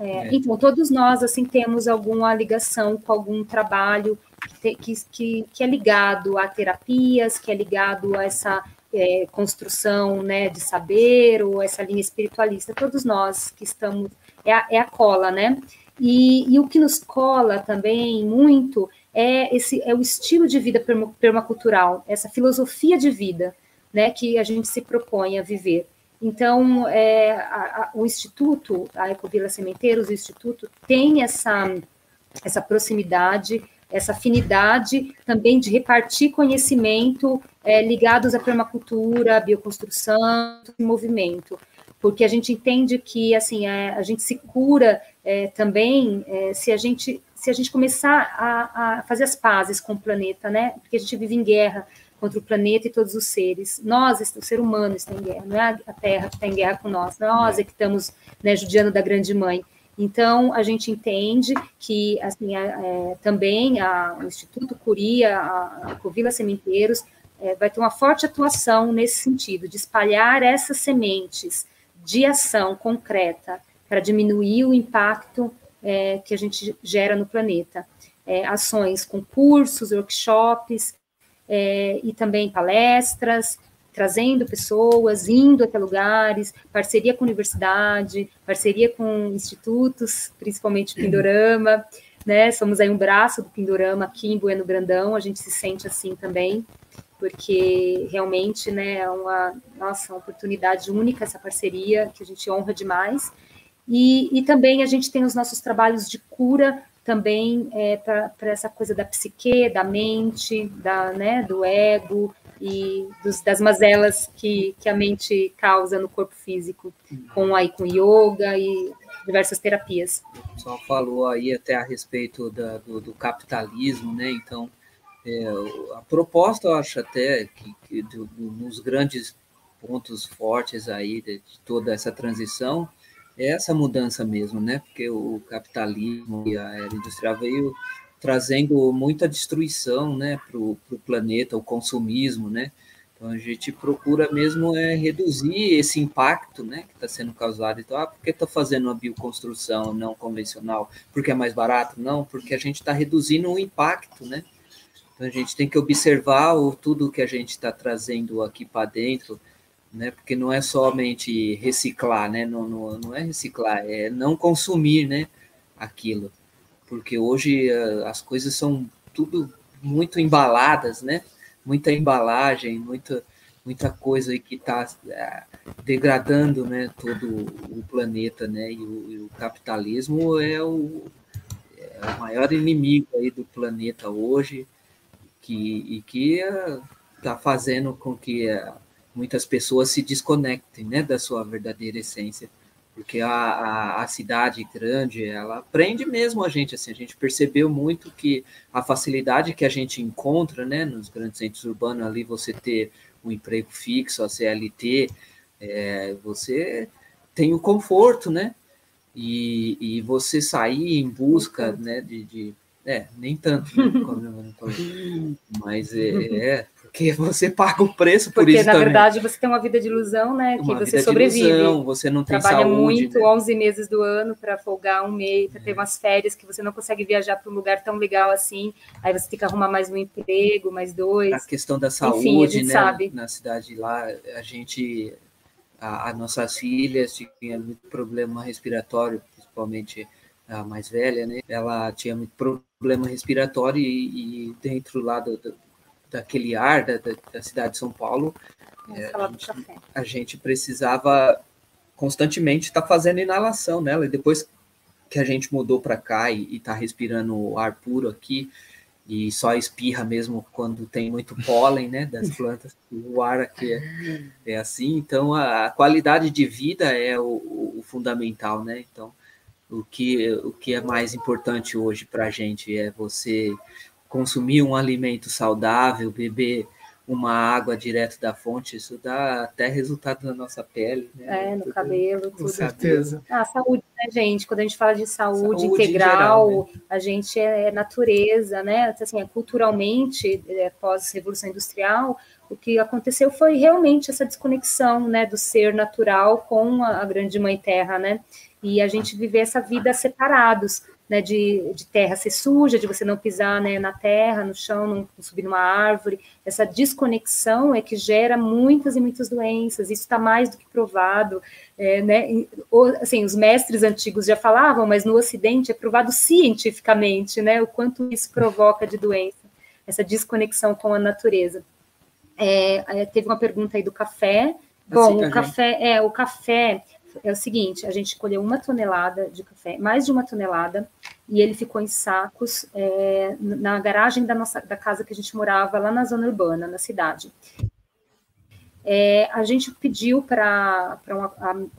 É, então, todos nós, assim, temos alguma ligação com algum trabalho que, que, que é ligado a terapias, que é ligado a essa é, construção né, de saber, ou essa linha espiritualista. Todos nós que estamos, é a, é a cola, né? E, e, o que nos cola também muito é esse é o estilo de vida permacultural, essa filosofia de vida, né, que a gente se propõe a viver. Então, é, a, a, o Instituto, a Ecovila Sementeiros, o Instituto, tem essa, essa proximidade, essa afinidade também de repartir conhecimento é, ligados à permacultura, à bioconstrução, movimento, porque a gente entende que assim a, é, a gente se cura é, também é, se a gente se a gente começar a, a fazer as pazes com o planeta, né? Porque a gente vive em guerra, contra o planeta e todos os seres. Nós, o ser humano, está em guerra, não é a Terra que está em guerra com nós, nós é que estamos né, judiando da grande mãe. Então, a gente entende que, assim, é, também a, o Instituto Curia, a, a Covila Sementeiros, é, vai ter uma forte atuação nesse sentido, de espalhar essas sementes de ação concreta para diminuir o impacto é, que a gente gera no planeta. É, ações com cursos, workshops, é, e também palestras, trazendo pessoas, indo até lugares, parceria com universidade, parceria com institutos, principalmente Pindorama, né? Somos aí um braço do Pindorama aqui em Bueno Brandão, a gente se sente assim também, porque realmente, né, é uma, nossa, uma oportunidade única essa parceria, que a gente honra demais. E, e também a gente tem os nossos trabalhos de cura também é, para essa coisa da psique, da mente, da, né, do ego e dos, das mazelas que, que a mente causa no corpo físico, com aí com yoga e diversas terapias. Pessoal falou aí até a respeito da, do, do, capitalismo, né? Então, é, a proposta, eu acho até que, que do, do, nos grandes pontos fortes aí de, de toda essa transição essa mudança mesmo, né? Porque o capitalismo e a era industrial veio trazendo muita destruição, né, para o planeta, o consumismo, né? Então a gente procura mesmo é reduzir esse impacto, né, que está sendo causado. Então, ah, por que está fazendo uma bioconstrução não convencional? Porque é mais barato? Não, porque a gente está reduzindo o impacto, né? Então a gente tem que observar o, tudo que a gente está trazendo aqui para dentro né? Porque não é somente reciclar, né? Não, não, não é reciclar, é não consumir, né? Aquilo. Porque hoje uh, as coisas são tudo muito embaladas, né? Muita embalagem, muita, muita coisa que está eh, degradando, né? Todo o planeta, né? E o, e o capitalismo é o, é o, maior inimigo aí do planeta hoje, que, e que está uh, fazendo com que muitas pessoas se desconectem né, da sua verdadeira essência, porque a, a, a, cidade grande, ela prende mesmo a gente, assim, a gente percebeu muito que a facilidade que a gente encontra, né, nos grandes centros urbanos, ali você ter um emprego fixo, a CLT, é, você tem o conforto, né, e, e você sair em busca, né, de, de é, nem tanto, né, <laughs> mas é, é porque você paga o preço por porque, isso na também. verdade, você tem uma vida de ilusão, né? Que uma você sobrevive. Ilusão, você não tem Trabalha saúde, muito, né? 11 meses do ano para folgar um mês, para ter é. umas férias que você não consegue viajar para um lugar tão legal assim. Aí você tem que arrumar mais um emprego, mais dois. A questão da saúde, Enfim, né? Sabe. Na cidade lá, a gente, as nossas filhas tinham muito problema respiratório, principalmente a mais velha, né? Ela tinha muito problema respiratório e, e dentro lá do, do daquele ar da, da, da, cidade de São Paulo, É, a, gente, a, gente, precisava constantemente estar tá fazendo inalação nela, e depois que a gente mudou para cá e está respirando ar puro aqui, e só espirra mesmo quando tem muito pólen, né, das <laughs> plantas. O ar aqui é, é assim, então a, a, qualidade de vida é o, o, o, fundamental, né? Então, o que, o que é mais importante hoje para a gente é você consumir um alimento saudável, beber uma água direto da fonte, isso dá até resultado na nossa pele. Né? É, no tudo, cabelo, tudo. Com certeza. Ah, saúde, né, gente? Quando a gente fala de saúde, saúde integral, geral, né? a gente é natureza, né? Assim, é, culturalmente, é, pós-revolução industrial, o que aconteceu foi realmente essa desconexão, né, do ser natural com a, a grande mãe terra, né? E a gente viver essa vida separados né, de, de, terra ser suja, de você não pisar né, na terra, no chão, não, subir numa árvore. Essa desconexão é que gera muitas e muitas doenças. Isso está mais do que provado. É, né, assim, os mestres antigos já falavam, mas no Ocidente é provado cientificamente né, o quanto isso provoca de doença, essa desconexão com a natureza. É, é teve uma pergunta aí do café. Bom, assim, o café, é, o café é o seguinte: a gente colheu uma tonelada de café, mais de uma tonelada, e ele ficou em sacos é, na garagem da nossa da casa que a gente morava lá na zona urbana, na cidade. É, a gente pediu para uma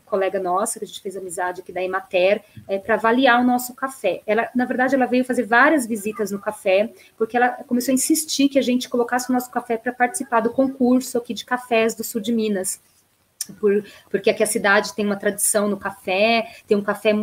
colega nossa, que a gente fez amizade aqui da Emater, é, para avaliar o nosso café. Ela, na verdade, ela veio fazer várias visitas no café, porque ela começou a insistir que a gente colocasse o nosso café para participar do concurso aqui de cafés do sul de Minas por, porque aqui a cidade tem uma tradição no café, tem um café,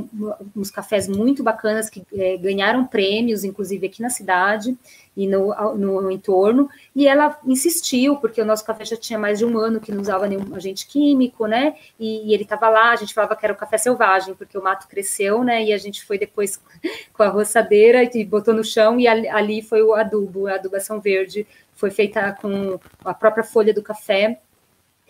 uns cafés muito bacanas que é, ganharam prêmios, inclusive aqui na cidade e no, no, no, entorno, e ela insistiu, porque o nosso café já tinha mais de um ano que não usava nenhum agente químico, né, e, e ele estava lá, a gente falava que era o café selvagem, porque o mato cresceu, né, e a gente foi depois <laughs> com a roçadeira e botou no chão, e ali, ali foi o adubo, a adubação verde, foi feita com a própria folha do café,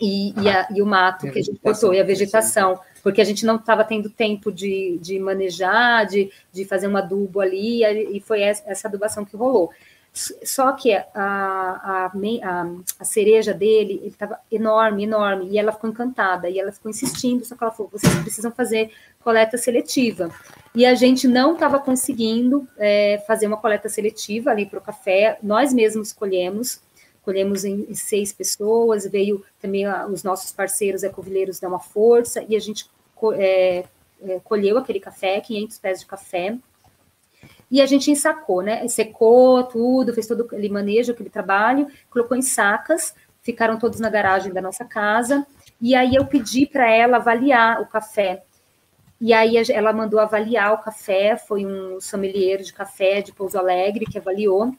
e, e, a, e, o mato que a gente botou, e a vegetação, porque a gente não estava tendo tempo de, de manejar, de, de fazer um adubo ali, e foi essa adubação que rolou. Só que a, a, a, a cereja dele, ele estava enorme, enorme, e ela ficou encantada, e ela ficou insistindo, só que ela falou, vocês precisam fazer coleta seletiva. E a gente não estava conseguindo é, fazer uma coleta seletiva ali para o café, nós mesmos colhemos, colhemos em seis pessoas, veio também a, os nossos parceiros ecovileiros dar uma força, e a gente é, é, colheu aquele café, 500 pés de café, e a gente ensacou, né? Secou tudo, fez todo aquele manejo, aquele trabalho, colocou em sacas, ficaram todos na garagem da nossa casa, e aí eu pedi para ela avaliar o café. E aí ela mandou avaliar o café, foi um sommelier de café de Pouso Alegre que avaliou,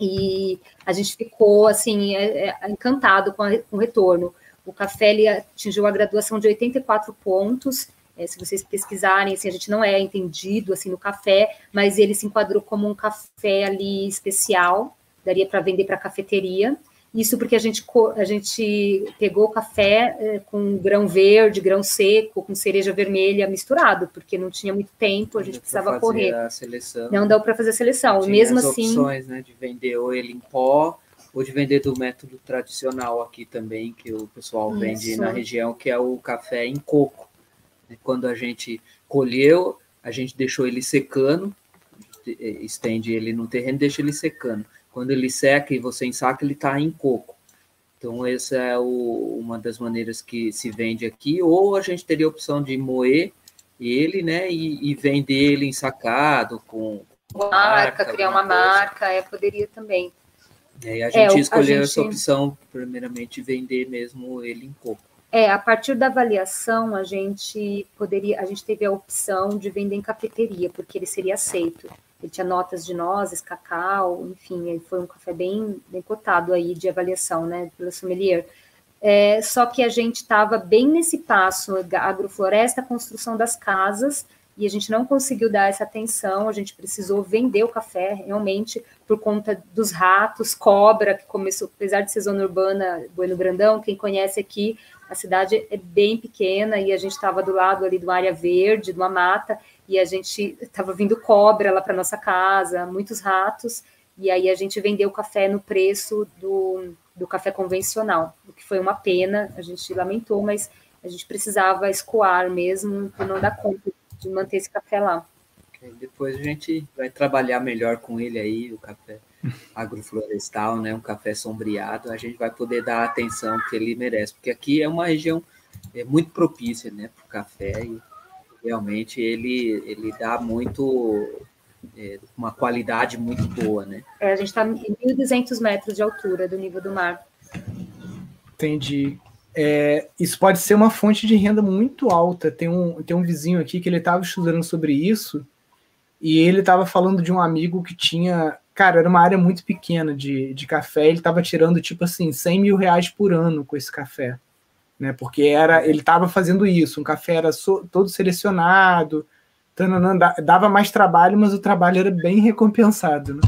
e a gente ficou assim é, é, encantado com, a, com, o retorno. O café ele atingiu a graduação de 84 pontos. É, se vocês pesquisarem, assim, a gente não é entendido assim no café, mas ele se enquadrou como um café ali especial, daria para vender para cafeteria. Isso porque a gente, a gente pegou o café é, com grão verde, grão seco, com cereja vermelha misturado, porque não tinha muito tempo, a gente precisava correr. A seleção. Não deu para fazer a seleção. Tinha Mesmo as assim. opções né, de vender ou ele em pó, ou de vender do método tradicional aqui também, que o pessoal Isso. vende na região, que é o café em coco. Quando a gente colheu, a gente deixou ele secando, estende ele no terreno, deixa ele secando quando ele seca e você ensaca, ele está em coco. Então, essa é o, uma das maneiras que se vende aqui. Ou a gente teria a opção de moer ele, né, e, e vender ele ensacado com uma marca, criar uma coisa. marca, é, poderia também. É, a gente é, escolheu a gente... essa opção, primeiramente, vender mesmo ele em coco. É, a partir da avaliação, a gente poderia, a gente teve a opção de vender em cafeteria, porque ele seria aceito. Ele tinha notas de nozes, cacau, enfim, foi um café bem, bem cotado aí de avaliação, né, pelo sommelier. É, só que a gente estava bem nesse passo, agrofloresta, construção das casas, e a gente não conseguiu dar essa atenção, a gente precisou vender o café, realmente, por conta dos ratos, cobra, que começou, apesar de ser zona urbana, Bueno Grandão, quem conhece aqui, a cidade é bem pequena, e a gente estava do lado ali de uma área verde, de uma mata, e a gente estava vindo cobra lá para nossa casa, muitos ratos, e aí a gente vendeu o café no preço do, do café convencional, o que foi uma pena, a gente lamentou, mas a gente precisava escoar mesmo, para não dar conta de manter esse café lá. Depois a gente vai trabalhar melhor com ele aí, o café <laughs> agroflorestal, né? Um café sombreado, a gente vai poder dar a atenção que ele merece, porque aqui é uma região é muito propícia, né, para o café e realmente ele ele dá muito é, uma qualidade muito boa, né? É, a gente está em 1.200 metros de altura do nível do mar. Entendi. É, isso pode ser uma fonte de renda muito alta. Tem um, tem um vizinho aqui que ele estava estudando sobre isso e ele estava falando de um amigo que tinha. Cara, era uma área muito pequena de, de café. Ele estava tirando, tipo assim, 100 mil reais por ano com esse café. Né? Porque era ele estava fazendo isso. Um café era so, todo selecionado, tananã, dava mais trabalho, mas o trabalho era bem recompensado. Né?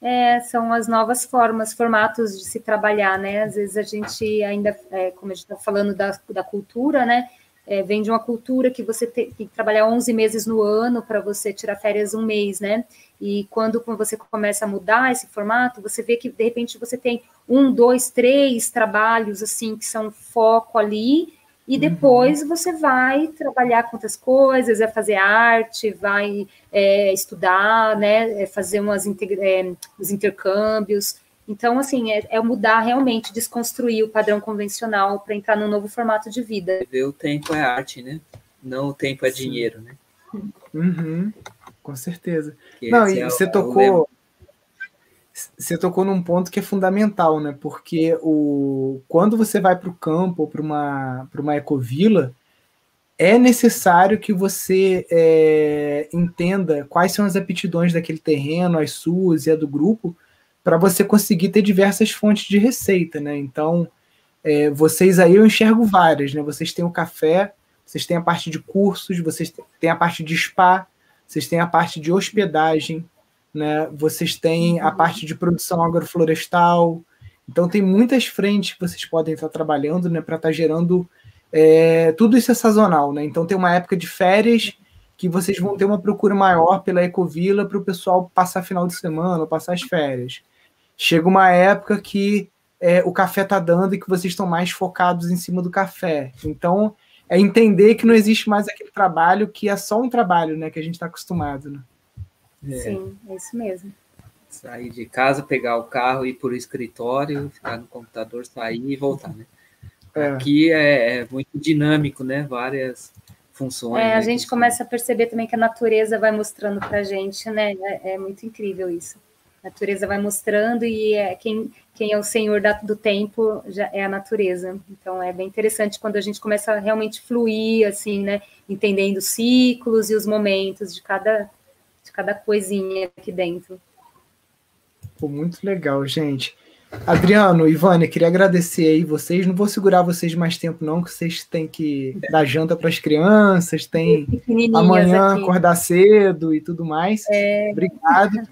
É, são as novas formas, formatos de se trabalhar, né? Às vezes a gente ainda, é, como a gente está falando da, da cultura, né? é, vem de uma cultura que você tem, tem que trabalhar 11 meses no ano para você tirar férias um mês, né? E quando você começa a mudar esse formato, você vê que de repente você tem um, dois, três trabalhos assim que são foco ali, e uhum. depois uhum. você vai trabalhar com outras coisas, vai fazer arte, vai é, estudar, né? É, fazer umas é, os intercâmbios. Então, assim, é, é, mudar realmente, desconstruir o padrão convencional para entrar num novo formato de vida. O tempo é arte, né? Não o tempo é Sim. dinheiro, né? Uhum, com certeza. Não, e é você tocou. Você tocou num ponto que é fundamental, né? Porque o, quando você vai para o campo ou para uma, uma ecovila, é necessário que você é, entenda quais são as aptidões daquele terreno, as suas e a do grupo, para você conseguir ter diversas fontes de receita, né? Então, é, vocês aí eu enxergo várias, né? Vocês têm o café, vocês têm a parte de cursos, vocês têm a parte de spa, vocês têm a parte de hospedagem, né? Vocês têm a parte de produção agroflorestal. Então, tem muitas frentes que vocês podem estar trabalhando, né? Para estar tá gerando é, tudo isso é sazonal, né? Então, tem uma época de férias que vocês vão ter uma procura maior pela Ecovila para o pessoal passar final de semana passar as férias chega uma época que é, o café está dando e que vocês estão mais focados em cima do café. Então, é entender que não existe mais aquele trabalho que é só um trabalho, né? Que a gente está acostumado, né? É. Sim, é isso mesmo. Sair de casa, pegar o carro, ir para o escritório, ficar no computador, sair e voltar, né? É. Aqui é, é, muito dinâmico, né? Várias funções. É, né? a gente começa a perceber também que a natureza vai mostrando para a gente, né? É, é muito incrível isso. A natureza vai mostrando e é quem, quem é o senhor da, do tempo já é a natureza. Então é bem interessante quando a gente começa a realmente fluir, assim, né? Entendendo os ciclos e os momentos de cada, de cada coisinha aqui dentro. Pô, muito legal, gente. Adriano, Ivânia, queria agradecer aí vocês. Não vou segurar vocês mais tempo, não, que vocês têm que dar janta para as crianças, tem amanhã aqui. acordar cedo e tudo mais. É... Obrigado.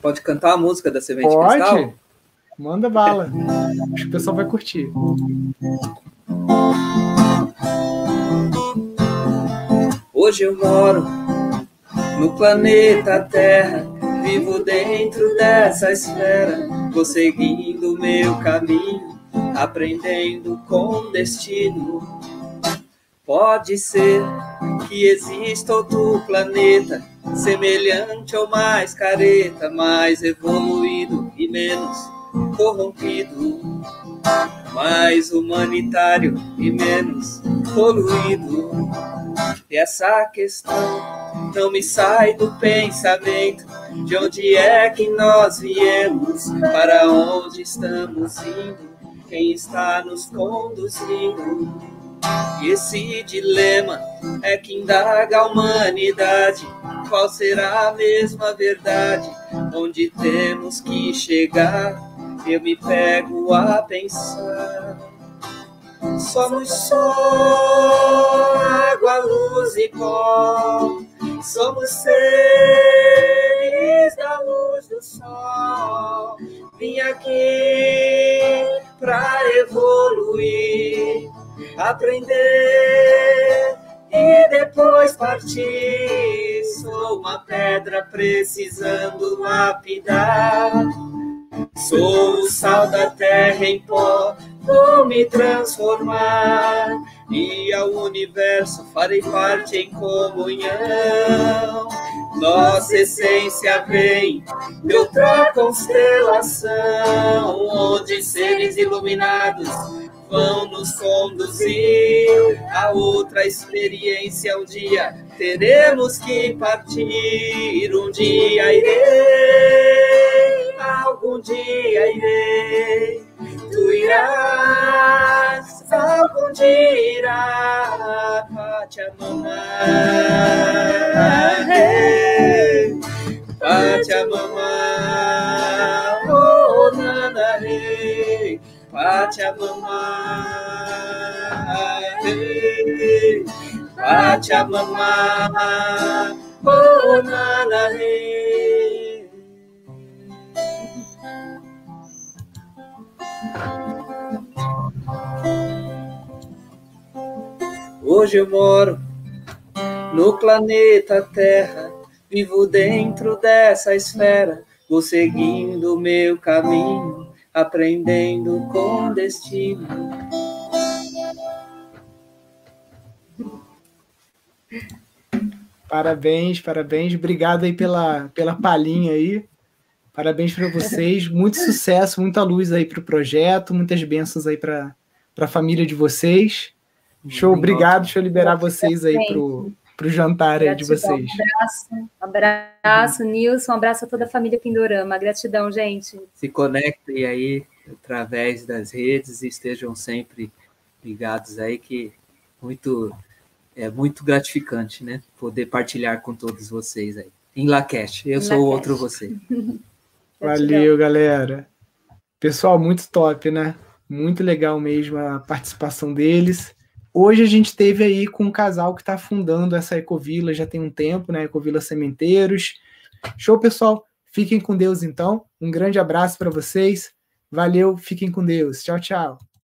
Pode cantar a música da Semente Pode. Cristal? Manda bala. Acho que o pessoal vai curtir. Hoje eu moro no planeta Terra, vivo dentro dessa esfera, vou seguindo o meu caminho, aprendendo com destino. Pode ser que exista outro planeta semelhante ou mais careta, mais evoluído e menos corrompido, mais humanitário e menos poluído. E essa questão não me sai do pensamento de onde é que nós viemos, para onde estamos indo, quem está nos conduzindo. E esse dilema é que indaga a humanidade qual será a mesma verdade? Onde temos que chegar? Eu me pego a pensar. Somos só água, luz e pó. Somos seres da luz do sol. Vim aqui pra evoluir, aprender e depois partir. Sou uma pedra precisando lapidar. Sou o sal da terra em pó, vou me transformar. E ao universo farei parte em comunhão. Nossa essência vem de outra constelação, onde seres iluminados vão nos conduzir a outra experiência. Um dia teremos que partir, um dia irei, algum dia irei. Tu irás, algum dia irá, Pachamama, Pachamama, rei. Pachamama, hey, Pachamama, oh nana, hey. Hoje eu moro no planeta Terra, vivo dentro dessa esfera, vou seguindo o meu caminho aprendendo com destino. Parabéns, parabéns. Obrigado aí pela, pela palhinha aí. Parabéns para vocês. Muito sucesso, muita luz aí para o projeto, muitas bênçãos aí para a família de vocês. Show, obrigado. Deixa eu liberar vocês aí para o jantar aí de vocês. Um abraço, abraço, Nilson, um abraço a toda a família Pindorama. Gratidão, gente. Se conectem aí através das redes e estejam sempre ligados aí, que muito é muito gratificante, né? Poder partilhar com todos vocês aí. Em Laquete, eu sou o outro você. <laughs> Valeu, galera. Pessoal, muito top, né? Muito legal mesmo a participação deles. Hoje a gente teve aí com um casal que está fundando essa Ecovila já tem um tempo, né? Ecovila Sementeiros. Show, pessoal. Fiquem com Deus então. Um grande abraço para vocês. Valeu, fiquem com Deus. Tchau, tchau.